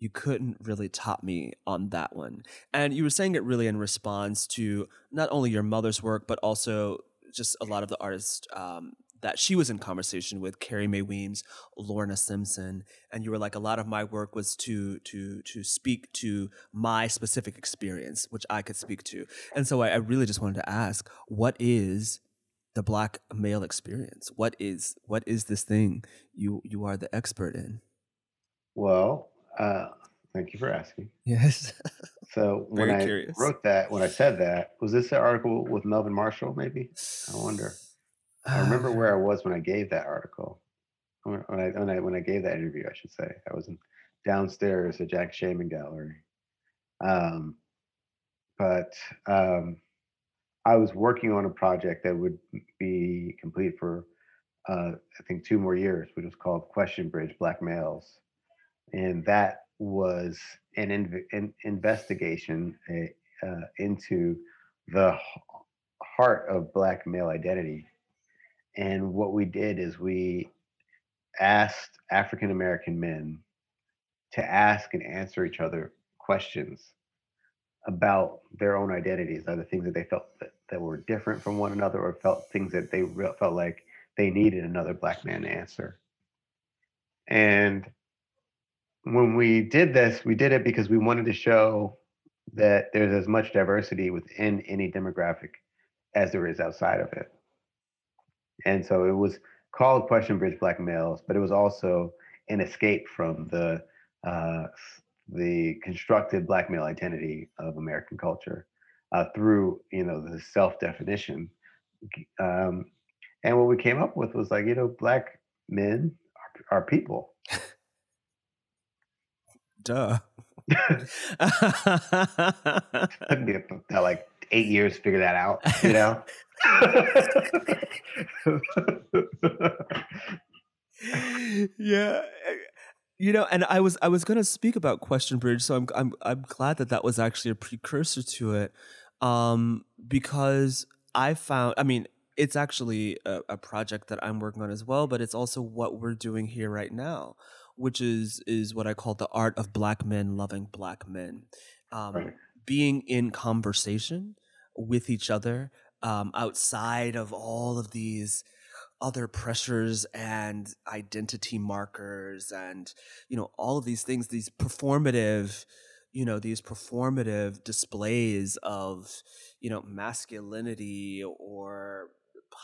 You couldn't really top me on that one. And you were saying it really in response to not only your mother's work, but also just a lot of the artists um, that she was in conversation with, Carrie Mae Weems, Lorna Simpson, and you were like, a lot of my work was to to to speak to my specific experience, which I could speak to. And so I, I really just wanted to ask, what is the black male experience? What is what is this thing you you are the expert in? Well, uh, thank you for asking. Yes. So when Very I curious. wrote that, when I said that, was this the article with Melvin Marshall? Maybe I wonder. I remember where I was when I gave that article. When I when I when I gave that interview, I should say I was in, downstairs at Jack Shainman Gallery. Um, but um, I was working on a project that would be complete for uh, I think two more years, which was called Question Bridge: Black Males, and that was an, inv- an investigation uh, uh, into the heart of Black male identity. And what we did is we asked African American men to ask and answer each other questions about their own identities, either things that they felt that, that were different from one another or felt things that they re- felt like they needed another black man to answer. And when we did this, we did it because we wanted to show that there's as much diversity within any demographic as there is outside of it. And so it was called Question Bridge Black Males, but it was also an escape from the uh, the constructed black male identity of American culture uh, through you know the self definition. Um, and what we came up with was like you know black men are, are people. Duh. took me about like eight years to figure that out, you know? yeah you know and i was i was going to speak about question bridge so i'm i'm i'm glad that that was actually a precursor to it um because i found i mean it's actually a, a project that i'm working on as well but it's also what we're doing here right now which is is what i call the art of black men loving black men um Right. being in conversation with each other um outside of all of these other pressures and identity markers and you know all of these things these performative you know these performative displays of you know masculinity or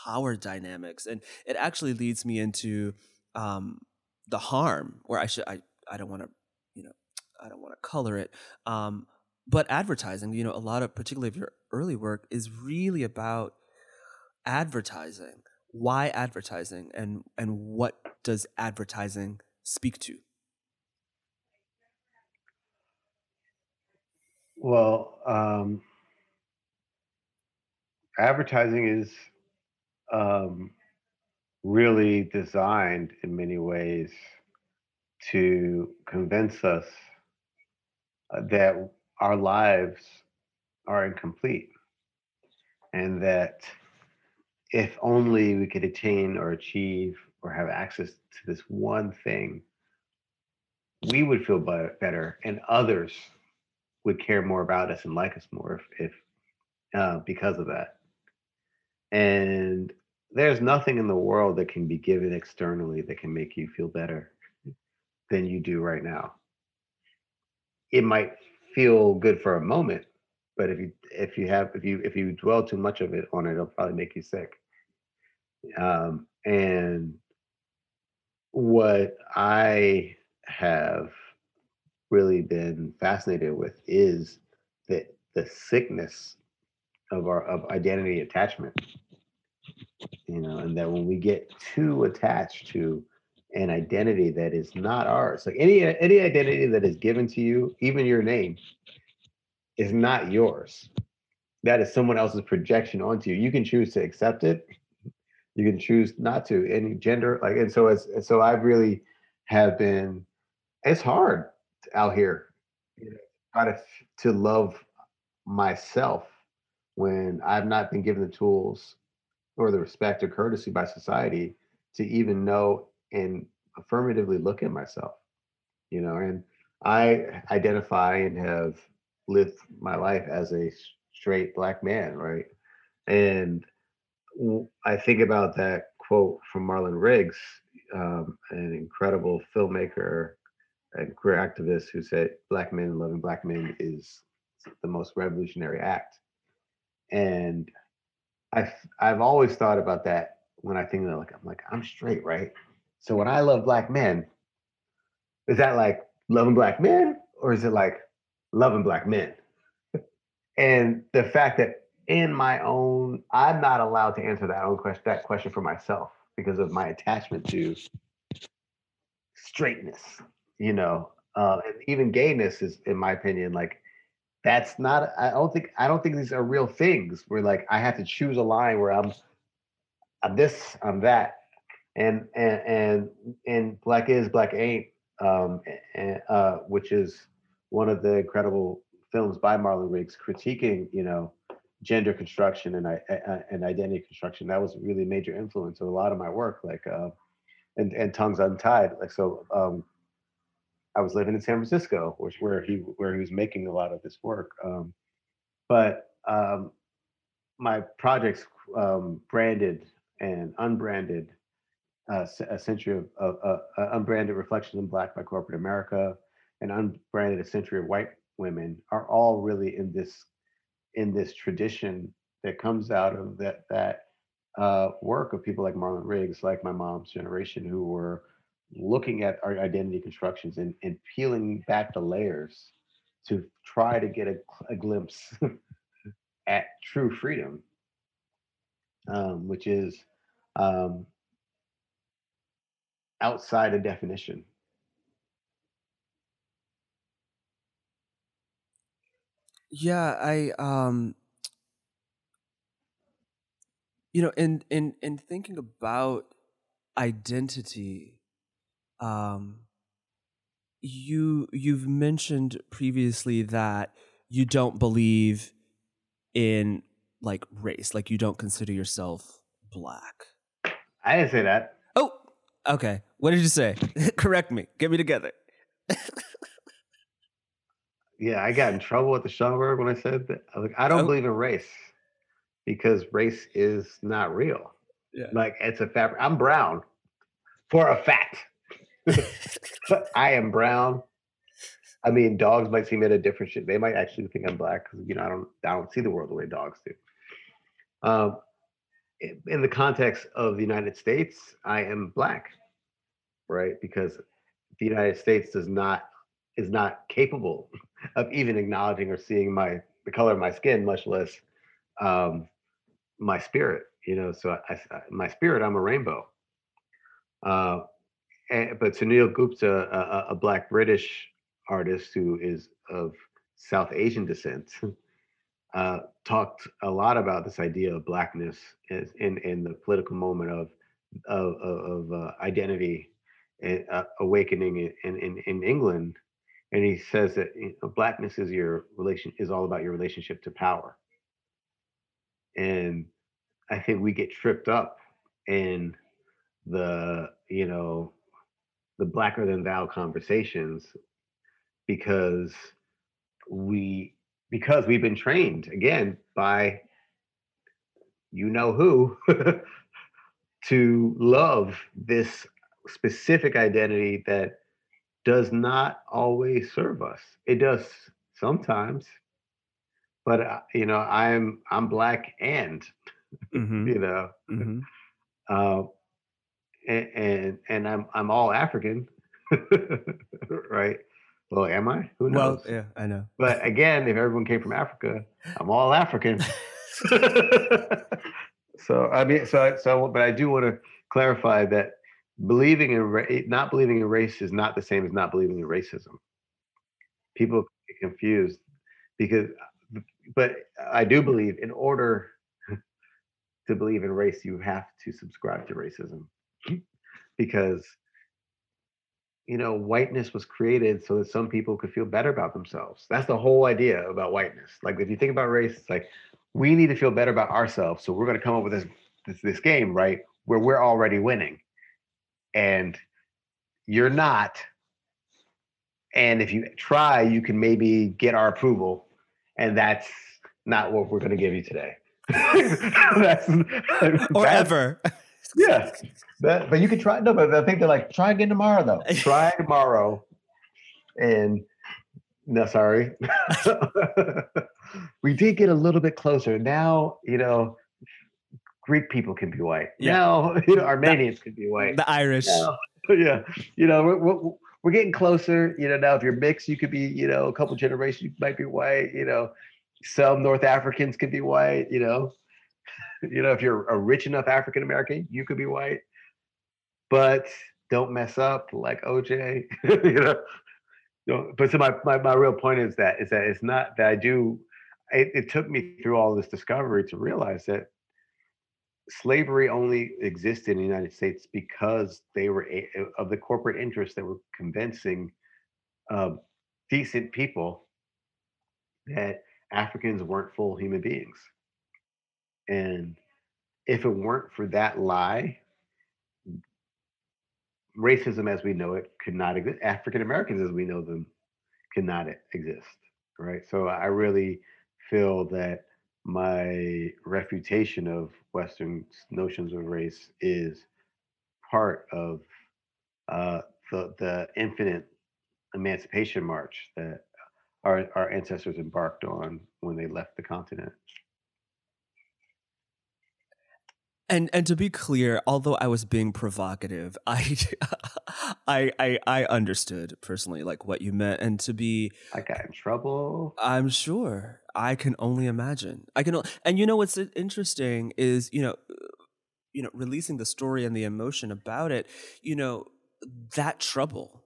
power dynamics. And it actually leads me into um the harm where i should i i don't want to you know i don't want to color it. Um but advertising you know a lot of particularly of your early work is really about advertising. Why advertising and and what does advertising speak to? Well, um, advertising is um, really designed in many ways to convince us uh, that our lives are incomplete and that if only we could attain or achieve or have access to this one thing, we would feel better and others would care more about us and like us more if, if uh, because of that. And there's nothing in the world that can be given externally that can make you feel better than you do right now. It might feel good for a moment, but if you if you have if you if you dwell too much of it on it, it'll probably make you sick. Um, and what I have really been fascinated with is that the sickness of our of identity attachment you know, and that when we get too attached to an identity that is not ours, like any any identity that is given to you, even your name, is not yours. That is someone else's projection onto you. You can choose to accept it. You can choose not to. Any gender, like, and so as so I really have been. It's hard out here, you know, try to to love myself when I've not been given the tools or the respect or courtesy by society to even know and affirmatively look at myself you know and i identify and have lived my life as a straight black man right and i think about that quote from marlon riggs um, an incredible filmmaker and queer activist who said black men loving black men is the most revolutionary act and I've I've always thought about that when I think of like I'm like I'm straight, right? So when I love black men, is that like loving black men or is it like loving black men? and the fact that in my own, I'm not allowed to answer that own question that question for myself because of my attachment to straightness, you know. Uh, and even gayness is, in my opinion, like that's not i don't think i don't think these are real things where like i have to choose a line where i'm i'm this i'm that and and and black is black ain't um uh which is one of the incredible films by marlon riggs critiquing you know gender construction and I, and identity construction that was a really major influence of a lot of my work like uh and and tongues untied like so um I was living in San Francisco, which where he where he was making a lot of this work. Um, but um, my projects um, branded and unbranded uh, a century of, of uh, unbranded reflections in black by corporate america and unbranded a century of white women are all really in this in this tradition that comes out of that that uh, work of people like marlon riggs like my mom's generation who were looking at our identity constructions and, and peeling back the layers to try to get a, a glimpse at true freedom, um, which is um, outside a definition. Yeah, I um you know, in in in thinking about identity um, you you've mentioned previously that you don't believe in like race, like you don't consider yourself black. I didn't say that. Okay. What did you say? Correct me. Get me together. yeah, I got in trouble with the Schomburg when I said that. I like, I don't oh. believe in race because race is not real. Yeah. Like it's a fabric. I'm brown for a fact. I am brown. I mean, dogs might see me at a different shit. They might actually think I'm black because you know I don't I don't see the world the way dogs do. Um, in the context of the United States, I am black, right? Because the United States does not is not capable of even acknowledging or seeing my the color of my skin, much less um, my spirit. You know, so I, I, my spirit, I'm a rainbow. Uh, and, but Sunil Gupta, a, a, black British artist who is of South Asian descent, uh, talked a lot about this idea of blackness in in the political moment of of, of uh, identity and uh, awakening in, in in England, and he says that you know, blackness is your relation is all about your relationship to power, and I think we get tripped up in the you know the blacker than thou conversations because we because we've been trained again by you know who to love this specific identity that does not always serve us it does sometimes but uh, you know i'm i'm black and mm-hmm. you know mm-hmm. uh, and and, and I'm I'm all African, right? Well, am I? Who knows? Well, yeah, I know. But again, if everyone came from Africa, I'm all African. So I mean, so so, but I do want to clarify that believing in ra- not believing in race is not the same as not believing in racism. People get confused because, but I do believe in order to believe in race, you have to subscribe to racism hmm. because you know whiteness was created so that some people could feel better about themselves. That's the whole idea about whiteness. Like if you think about race, it's like we need to feel better about ourselves. So we're going to come up with this this, this game, right, where we're already winning, and you're not. And if you try, you can maybe get our approval, and that's not what we're going to give you today. that's, or that's, ever. yeah, that, but you can try. No, but I think they're like try again tomorrow though. try tomorrow, and no, sorry. we did get a little bit closer. Now, you know, Greek people can be white. Yeah. Now, you know, Armenians the, can be white. The Irish. Now, yeah. You know, we're, we're, we're, getting closer. You know, now if you're mixed, you could be, you know, a couple generations, you might be white. You know, some North Africans could be white. You know, you know, if you're a rich enough African American, you could be white. But don't mess up like OJ. you know, no, but so my, my, my real point is that is that it's not that I do. It, it took me through all this discovery to realize that slavery only existed in the United States because they were a, of the corporate interests that were convincing uh, decent people that Africans weren't full human beings. And if it weren't for that lie, racism as we know it could not exist. African Americans as we know them cannot exist. Right. So I really feel that my refutation of Western notions of race is part of uh, the the infinite emancipation march that our our ancestors embarked on when they left the continent. And and to be clear, although I was being provocative, I I I I understood personally like what you meant and to be I got in trouble. I'm sure. I can only imagine. I can and you know what's interesting is, you know, you know, releasing the story and the emotion about it, you know, that trouble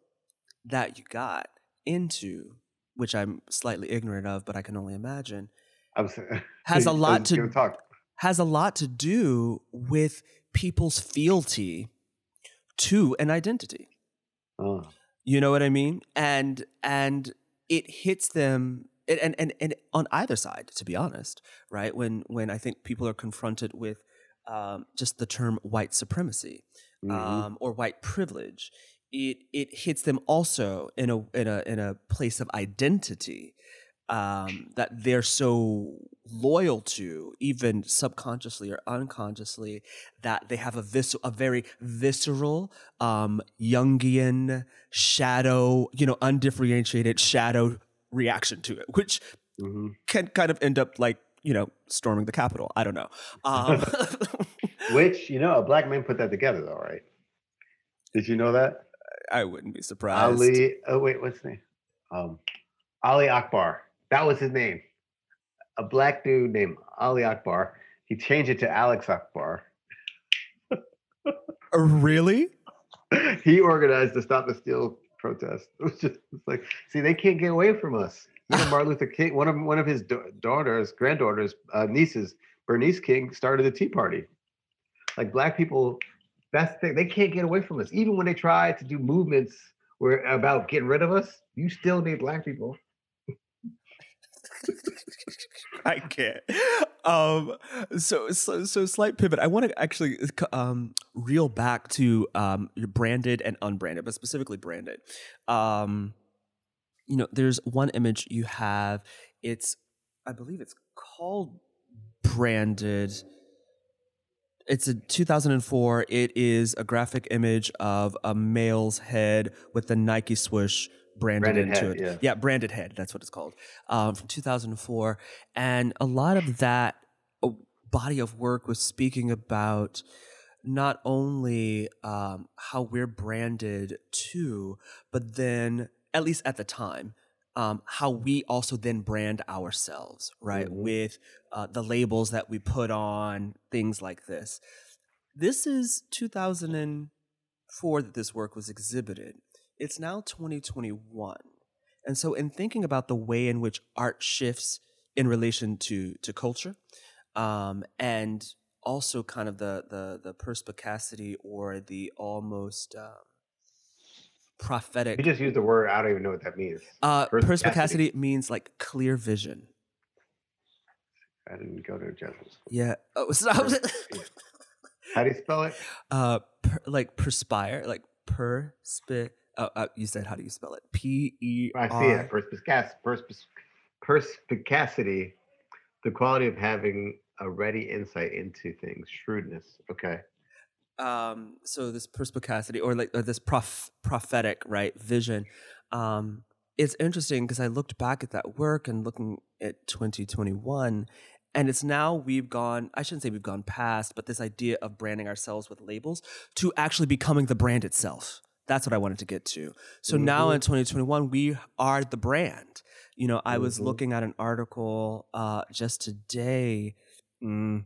that you got into, which I'm slightly ignorant of, but I can only imagine, was, has a lot to talk has a lot to do with people's fealty to an identity. Oh. You know what I mean? And and it hits them and, and and on either side, to be honest, right? When when I think people are confronted with um, just the term white supremacy mm-hmm. um, or white privilege, it it hits them also in a in a in a place of identity um, that they're so loyal to, even subconsciously or unconsciously, that they have a vis- a very visceral, um, Jungian shadow, you know, undifferentiated shadow reaction to it, which mm-hmm. can kind of end up like you know storming the Capitol. I don't know. Um, which you know, a black man put that together, though, right? Did you know that? I wouldn't be surprised. Ali. Oh wait, what's his name? Um, Ali Akbar. That was his name. A black dude named Ali Akbar. He changed it to Alex Akbar. Uh, really? he organized the Stop the Steal protest. It was just it's like, see, they can't get away from us. You know, Martin Luther King, one of one of his daughters, granddaughters, uh, nieces, Bernice King, started the Tea Party. Like black people, that's the thing. They can't get away from us. Even when they try to do movements where about getting rid of us, you still need black people. I can't. Um, so, so, so slight pivot. I want to actually um, reel back to um, branded and unbranded, but specifically branded. Um, you know, there's one image you have. It's, I believe it's called branded. It's a 2004. It is a graphic image of a male's head with the Nike swoosh branded, branded into head, it. Yeah. branded head. That's what it's called. Um, from 2004, and a lot of that uh, body of work was speaking about not only um, how we're branded too, but then at least at the time, um, how we also then brand ourselves, right? Mhm. With uh, the labels that we put on, things like this. This is 2004 that this work was exhibited. It's now 2021. And so, in thinking about the way in which art shifts in relation to, to culture, um, and also kind of the, the, the perspicacity or the almost um, prophetic You just used the word. I don't even know what that means. uh, Perspicacity. perspicacity means like clear vision. I didn't go to general school. Yeah. Oh, stop. How do you spell it? uh, per, like perspire, like perspi. Uh, you said how do you spell it? P E I see it. Perspicac- perspic- perspicacity, the quality of having a ready insight into things, shrewdness. Okay. Um, so this perspicacity or like or this prof, prophetic right vision. Um, it's interesting because I looked back at that work and looking at 2021, and it's now we've gone. I shouldn't say we've gone past, but this idea of branding ourselves with labels to actually becoming the brand itself. That's what I wanted to get to. So now Mhm. in 2021, we are the brand. You know, I was Mhm. looking at an article uh, just today. Mm,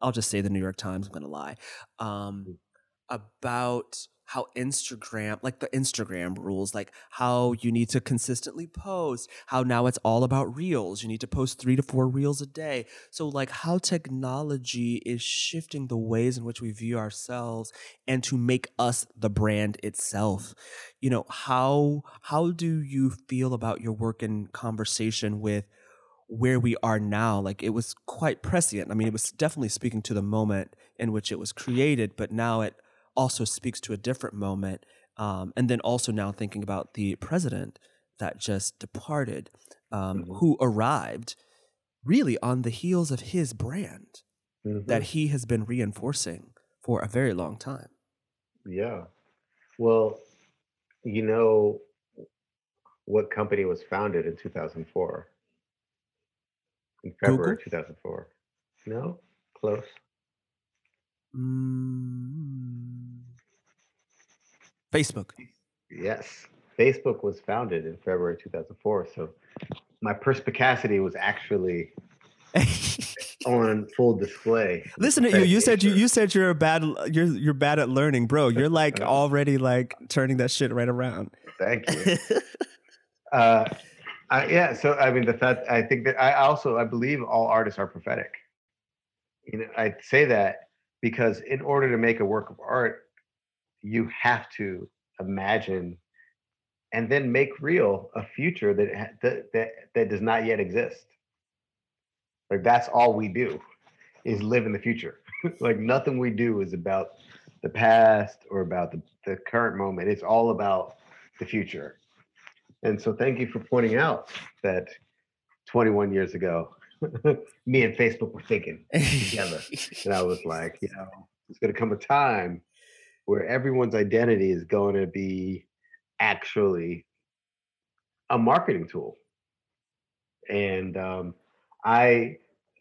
I'll just say the New York Times. I'm going to lie. Um, about how Instagram, like the Instagram rules, like how you need to consistently post, how now it's all about reels. You need to post three to four reels a day. So, like, how technology is shifting the ways in which we view ourselves and to make us the brand itself. You know, how how do you feel about your work in conversation with where we are now? Like, it was quite prescient. I mean, it was definitely speaking to the moment in which it was created, but now it also speaks to a different moment. Um, and then also now thinking about the president that just departed, um, Mhm. who arrived really on the heels of his brand that Mhm. he has been reinforcing for a very long time. Yeah. Well, you know what company was founded in 2004? In February Google? 2004. No? Close. Mm. Facebook. Yes. Facebook was founded in February 2004. So my perspicacity was actually on full display. Listen to you. You said you you said you're a bad you're you're bad at learning, bro. You're like already like turning that shit right around. Thank you. uh, I, yeah. So I mean, the fact I think that I also I believe all artists are prophetic. You know, I say that because in order to make a work of art, you have to imagine and then make real a future that that that, that does not yet exist. Like that's all we do is live in the future. like nothing we do is about the past or about the, the current moment. It's all about the future. And so thank you for pointing out that 21 years ago, me and Facebook were thinking together. And I was like, you know, it's going to come a time where everyone's identity is going to be actually a marketing tool. And um, I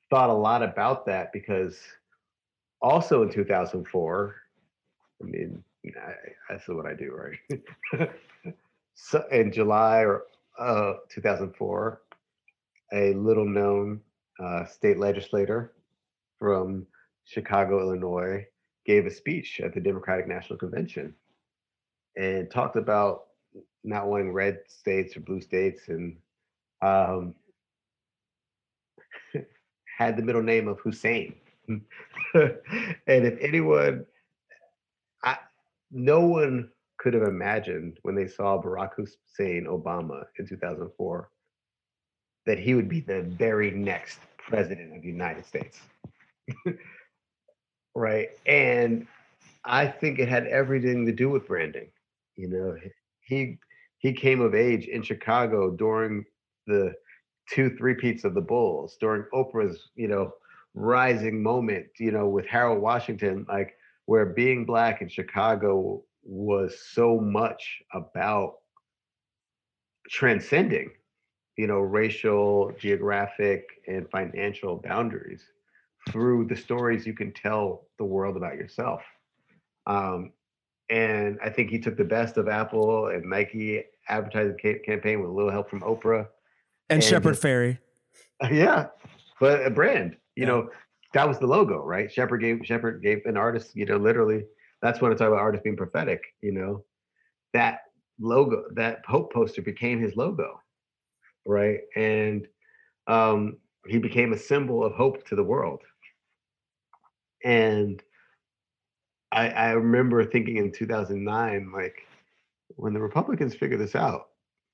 thought a lot about that because also in 2004, I mean, I, that's what I do, right? so in July or uh, 2004, a little known uh, state legislator from Chicago, Illinois, gave a speech at the Democratic National Convention and talked about not wanting red states or blue states and um, had the middle name of Hussein. and if anyone, I, no one could have imagined when they saw Barack Hussein Obama in 2004 that he would be the very next president of the United States. right. And I think it had everything to do with branding. You know, he he came of age in Chicago during the two three peats of the Bulls, during Oprah's, you know, rising moment, you know, with Harold Washington, like where being black in Chicago was so much about transcending, you know, racial, geographic, and financial boundaries through the stories you can tell the world about yourself. Um, and I think he took the best of Apple and Nike advertising ca- campaign with a little help from Oprah. And, And Shepard Fairey. Yeah, but a brand. You Yeah. know, that was the logo, right? Shepard gave Shepard gave an artist. You know, literally. That's when I talk about artists being prophetic. You know, that logo, that hope poster became his logo, right? And um, he became a symbol of hope to the world. And I, I remember thinking in 2009, like, when the Republicans figure this out,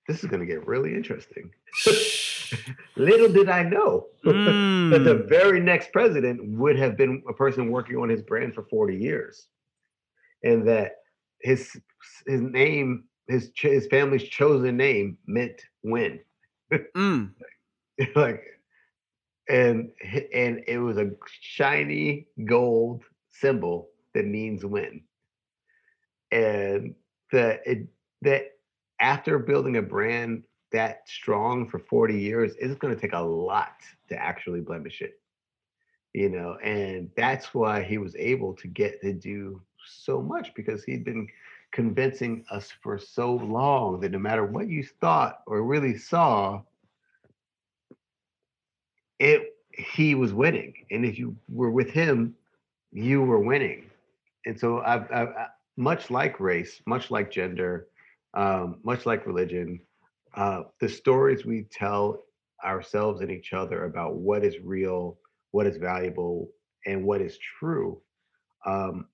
this is going to get really interesting. Little did I know that the Mm. very next president would have been a person working on his brand for 40 years, and that his his name, his his family's chosen name meant win. Mm. like, and and it was a shiny gold symbol that means win, and that it that after building a brand that strong for 40 years, it's going to take a lot to actually blemish it. You know, and that's why he was able to get to do so much because he'd been convincing us for so long that no matter what you thought or really saw, it he was winning. And if you were with him, you were winning. And so I've, I've much like race, much like gender, um, much like religion, uh, the stories we tell ourselves and each other about what is real, what is valuable, and what is true um,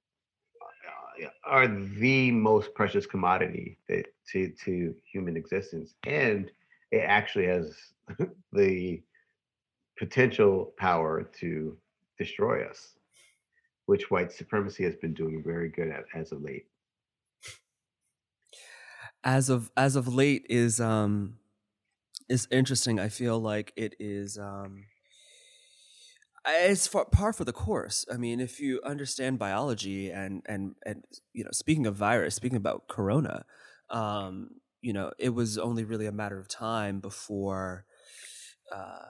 are the most precious commodity that, to, to human existence. And it actually has the potential power to destroy us, which white supremacy has been doing very good at as of late. as of as of late is um is interesting. I feel like it is um it's for, par for the course. I mean, if you understand biology and and and you know, speaking of virus, speaking about corona, um, you know, it was only really a matter of time before uh,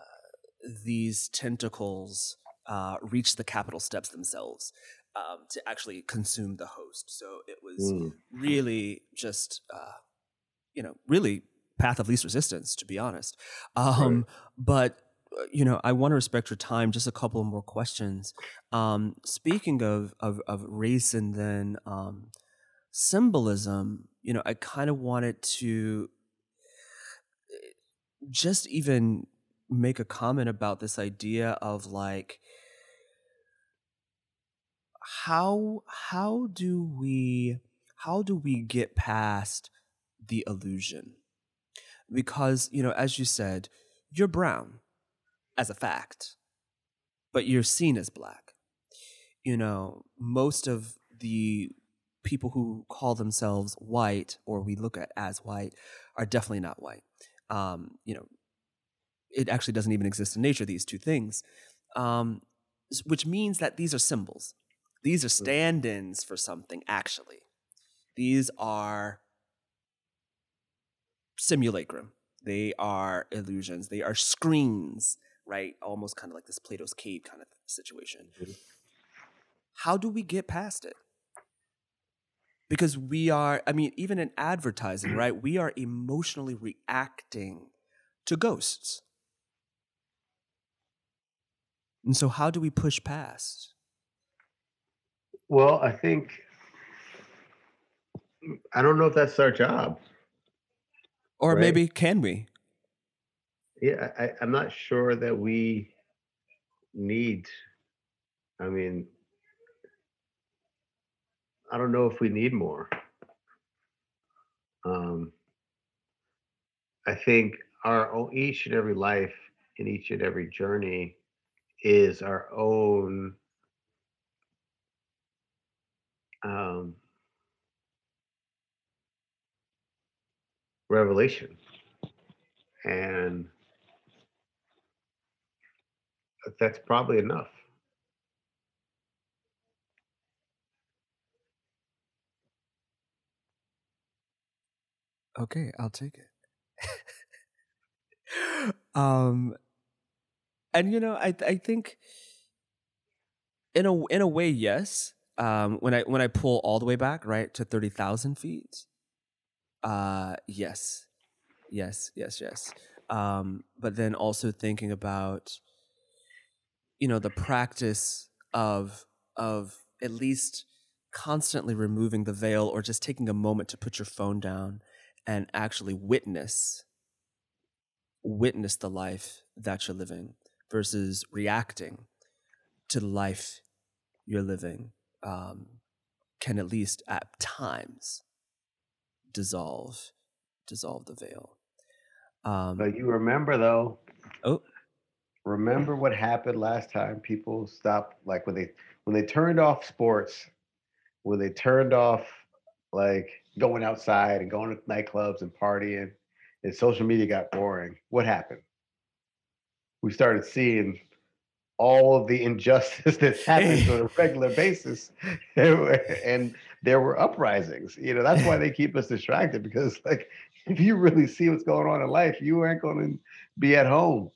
these tentacles uh, reached the capital steps themselves um, to actually consume the host. So it was Mm. really just uh, you know really path of least resistance to be honest um but uh, you know i want to respect your time just a couple more questions um speaking of of, of race and then um symbolism you know i kind of wanted to eh, just even make a comment about this idea of like how how do we how do we get past the illusion? Because you know as you said you're brown as a fact but you're seen as black. You know most of the people who call themselves white or we look at as white are definitely not white. Um, you know it actually doesn't even exist in nature these two things um, which means that these are symbols. These are stand-ins for something actually. These are simulacrum. They are illusions. They are screens right? Almost kind of like this plato's cave kind of situation. Mhm. how do we get past it? Because we are i mean even in advertising right we are emotionally reacting to ghosts and so how do we push past Well, I think I don't know if that's our job. or Right. maybe can we Yeah, I, I'm not sure that we need. I mean, I don't know if we need more. Um, I think our each and every life in each and every journey is our own um, revelation, and that's probably enough. Okay, I'll take it. um, and you know, I I think in a in a way, yes. Um, when I when I pull all the way back, right to thirty thousand feet, Uh, yes, yes, yes, yes. Um, but then also thinking about, you know, the practice of of at least constantly removing the veil or just taking a moment to put your phone down and actually witness witness the life that you're living versus reacting to the life you're living um, can at least at times dissolve dissolve the veil. Um, but you remember though. Oh, remember what happened last time? People stopped like when they when they turned off sports, when they turned off like going outside and going to nightclubs and partying, and social media got boring. What happened? We started seeing all of the injustice that happens on a regular basis. And there were uprisings you know that's why they keep us distracted because like if you really see what's going on in life you aren't going to be at home.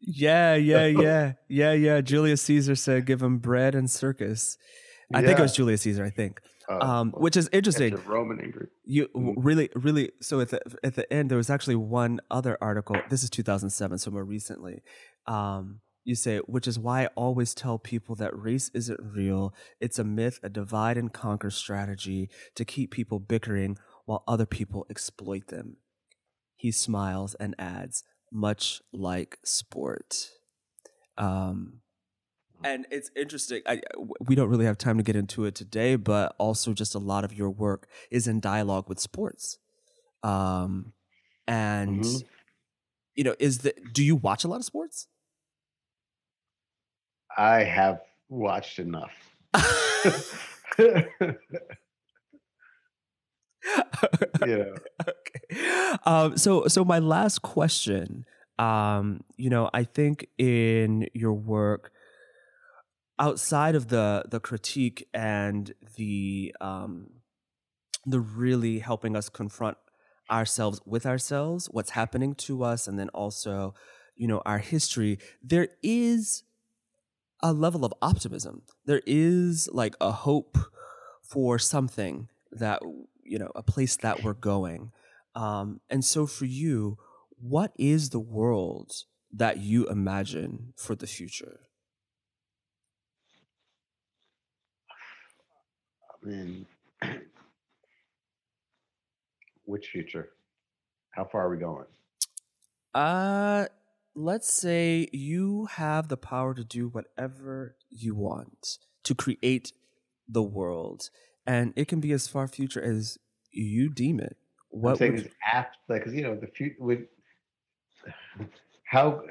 Yeah yeah yeah yeah yeah. Julius caesar said give him bread and circus. I yeah. think it was julius caesar i think uh, um, which is interesting. Roman Ingrid. You mm-hmm. really, really. So at the at the end, there was actually one other article. This is 2007, so more recently. Um, you say, which is why I always tell people that race isn't real. It's a myth, a divide and conquer strategy to keep people bickering while other people exploit them. He smiles and adds, much like sport. Um, and it's interesting. I, we don't really have time to get into it today, but also just a lot of your work is in dialogue with sports. Um, and mm-hmm. you know, is the do you watch a lot of sports? I have watched enough. yeah. Okay. Um, so, so my last question. Um, you know, I think in your work, outside of the the critique and the um, the really helping us confront ourselves with ourselves, what's happening to us, and then also, you know, our history. There is a level of optimism. There is like a hope for something that you know, a place that we're going. Um, and so for you, what is the world that you imagine for the future? I mean, which future? How far are we going? Uh, let's say you have the power to do whatever you want to create the world and it can be as far future as you deem it what I'm saying would... is after because you know the future would how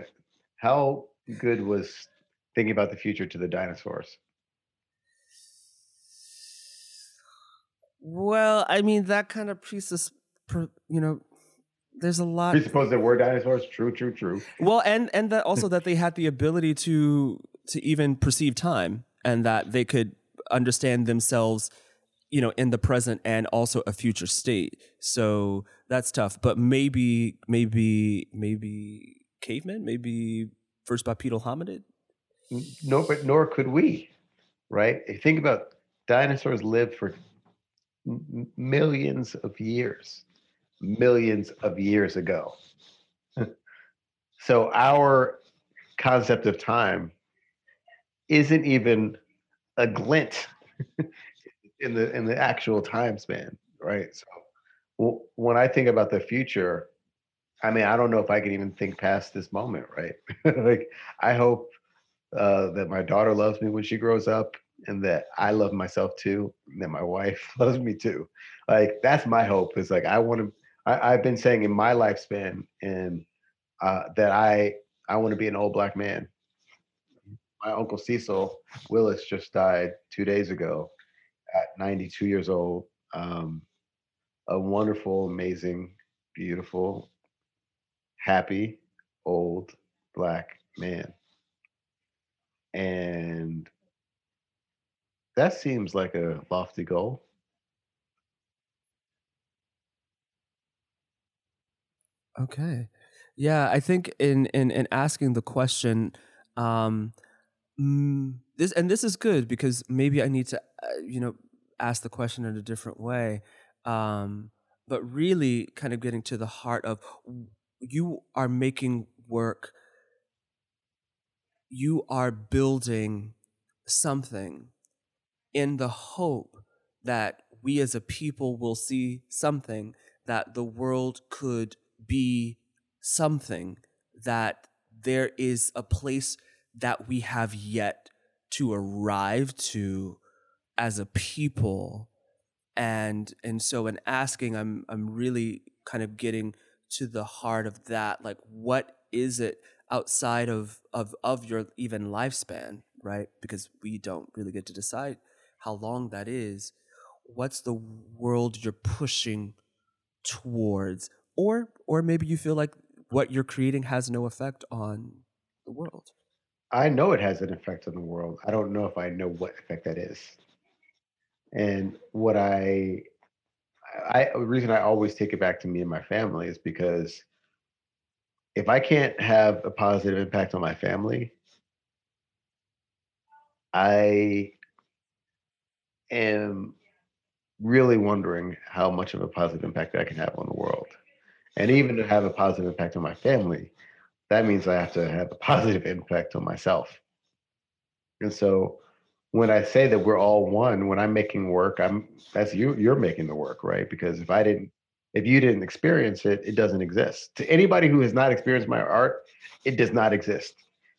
how good was thinking about the future to the dinosaurs well i mean that kind of presus you know there's a lot. Presuppose there were dinosaurs. True, true, true. Well, and and that also that they had the ability to to even perceive time, and that they could understand themselves, you know, in the present and also a future state. So that's tough. But maybe, maybe, maybe cavemen, maybe first bipedal hominid. No, but nor could we, right? Think about dinosaurs lived for millions of years millions of years ago. so our concept of time isn't even a glint in the in the actual time span, right? So when I think about the future, I mean, I don't know if I can even think past this moment, right? like, I hope uh, that my daughter loves me when she grows up, and that I love myself too, and that my wife loves me too. Like, that's my hope. Is like I want to I, have been saying in my lifespan and uh, that I I want to be an old black man. My uncle Cecil Willis just died two days ago at 92 years old. Um, a wonderful, amazing, beautiful, happy, old black man. And that seems like a lofty goal. Okay. Yeah, I think in in in asking the question, um, mm, this and this is good because maybe I need to, uh, you know, ask the question in a different way. Um, but really kind of getting to the heart of you are making work you are building something in the hope that we as a people will see something that the world could be something that there is a place that we have yet to arrive to as a people. And and so in asking i'm i'm really kind of getting to the heart of that like what is it outside of of of your even lifespan right? Because we don't really get to decide how long that is what's the world you're pushing towards? Or or maybe you feel like what you're creating has no effect on the world. I know it has an effect on the world. I don't know if i know what effect that is. And what i i the reason i always take it back to me and my family is because if i can't have a positive impact on my family i am really wondering how much of a positive impact I can have on the world. And even to have a positive impact on my family, that means I have to have a positive impact on myself. And so when I say that we're all one, when I'm making work, I'm that's you you're making the work, right? Because if I didn't if you didn't experience it, it doesn't exist. To anybody who has not experienced my art, it does not exist.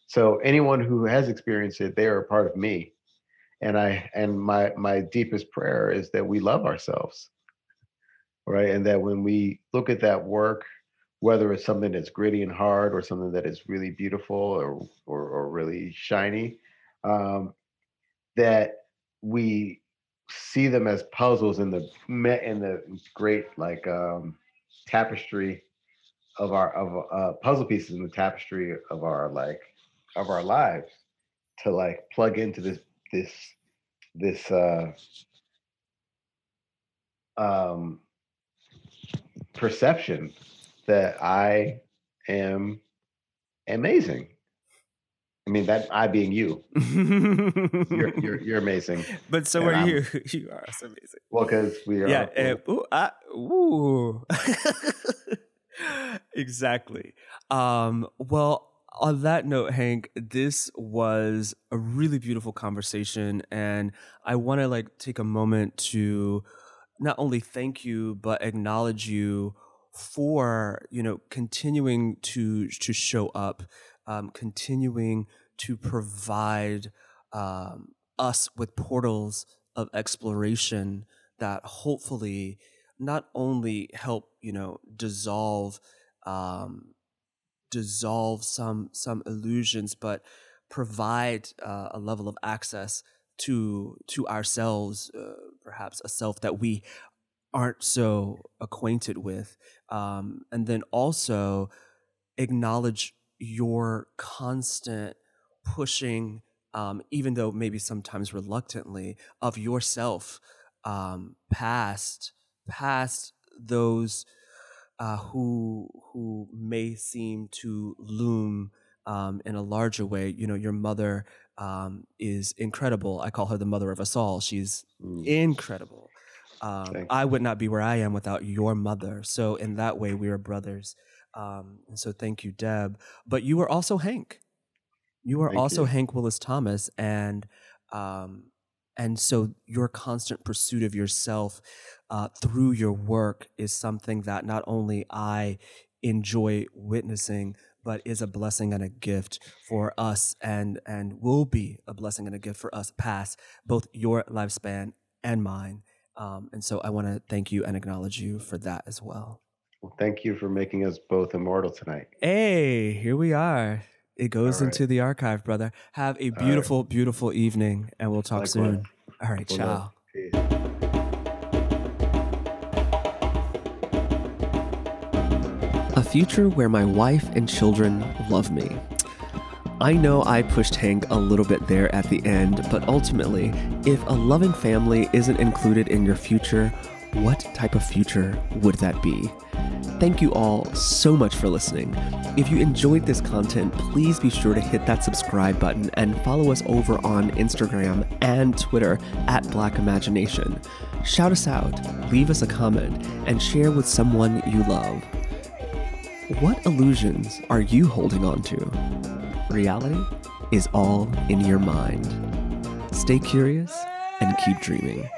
So anyone who has experienced it, they are a part of me and i and my my deepest prayer is that we love ourselves right? And that when we look at that work whether it's something that's gritty and hard or something that is really beautiful or or, or really shiny um, that we see them as puzzles in the met in the great like um, tapestry of our of uh, puzzle pieces in the tapestry of our like of our lives to like plug into this this this uh, um, perception that I am amazing. I mean that I being you, you're, you're, you're amazing. But so and are I'm, you. You are so amazing. Well, because we are. Yeah. And, ooh, I, ooh. exactly. Um, well, on that note, Hank, this was a really beautiful conversation, and I want to like take a moment to not only thank you but acknowledge you for you know continuing to to show up, um, continuing to provide um, us with portals of exploration that hopefully not only help you know dissolve um, dissolve some some illusions, but provide uh, a level of access to to ourselves, uh, perhaps a self that we aren't so acquainted with, um, and then also acknowledge your constant pushing, um, even though maybe sometimes reluctantly, of yourself um, past past those uh, who who may seem to loom um, in a larger way. You know, your mother um, is incredible. I call her the mother of us all. She's mm. incredible. Um, I would not be where I am without your mother. So in that way, we are brothers. Um, and so thank you, Deb. But you are also Hank. You are thank also you. Hank Willis Thomas, and um, and so your constant pursuit of yourself uh, through your work is something that not only I enjoy witnessing, but is a blessing and a gift for us and and will be a blessing and a gift for us past both your lifespan and mine. Um, and so I want to thank you and acknowledge you for that as well. Well, thank you for making us both immortal tonight. Hey, here we are. It goes right. into the archive, brother. Have a beautiful, right. beautiful evening, and we'll talk Likewise. soon. All right, ciao. A future where my wife and children love me. I know I pushed Hank a little bit there at the end, but ultimately, if a loving family isn't included in your future, what type of future would that be? Thank you all so much for listening. If you enjoyed this content, please be sure to hit that subscribe button and follow us over on Instagram and Twitter at Black Imagination. Shout us out, leave us a comment, and share with someone you love. What illusions are you holding on to? Reality is all in your mind. Stay curious and keep dreaming.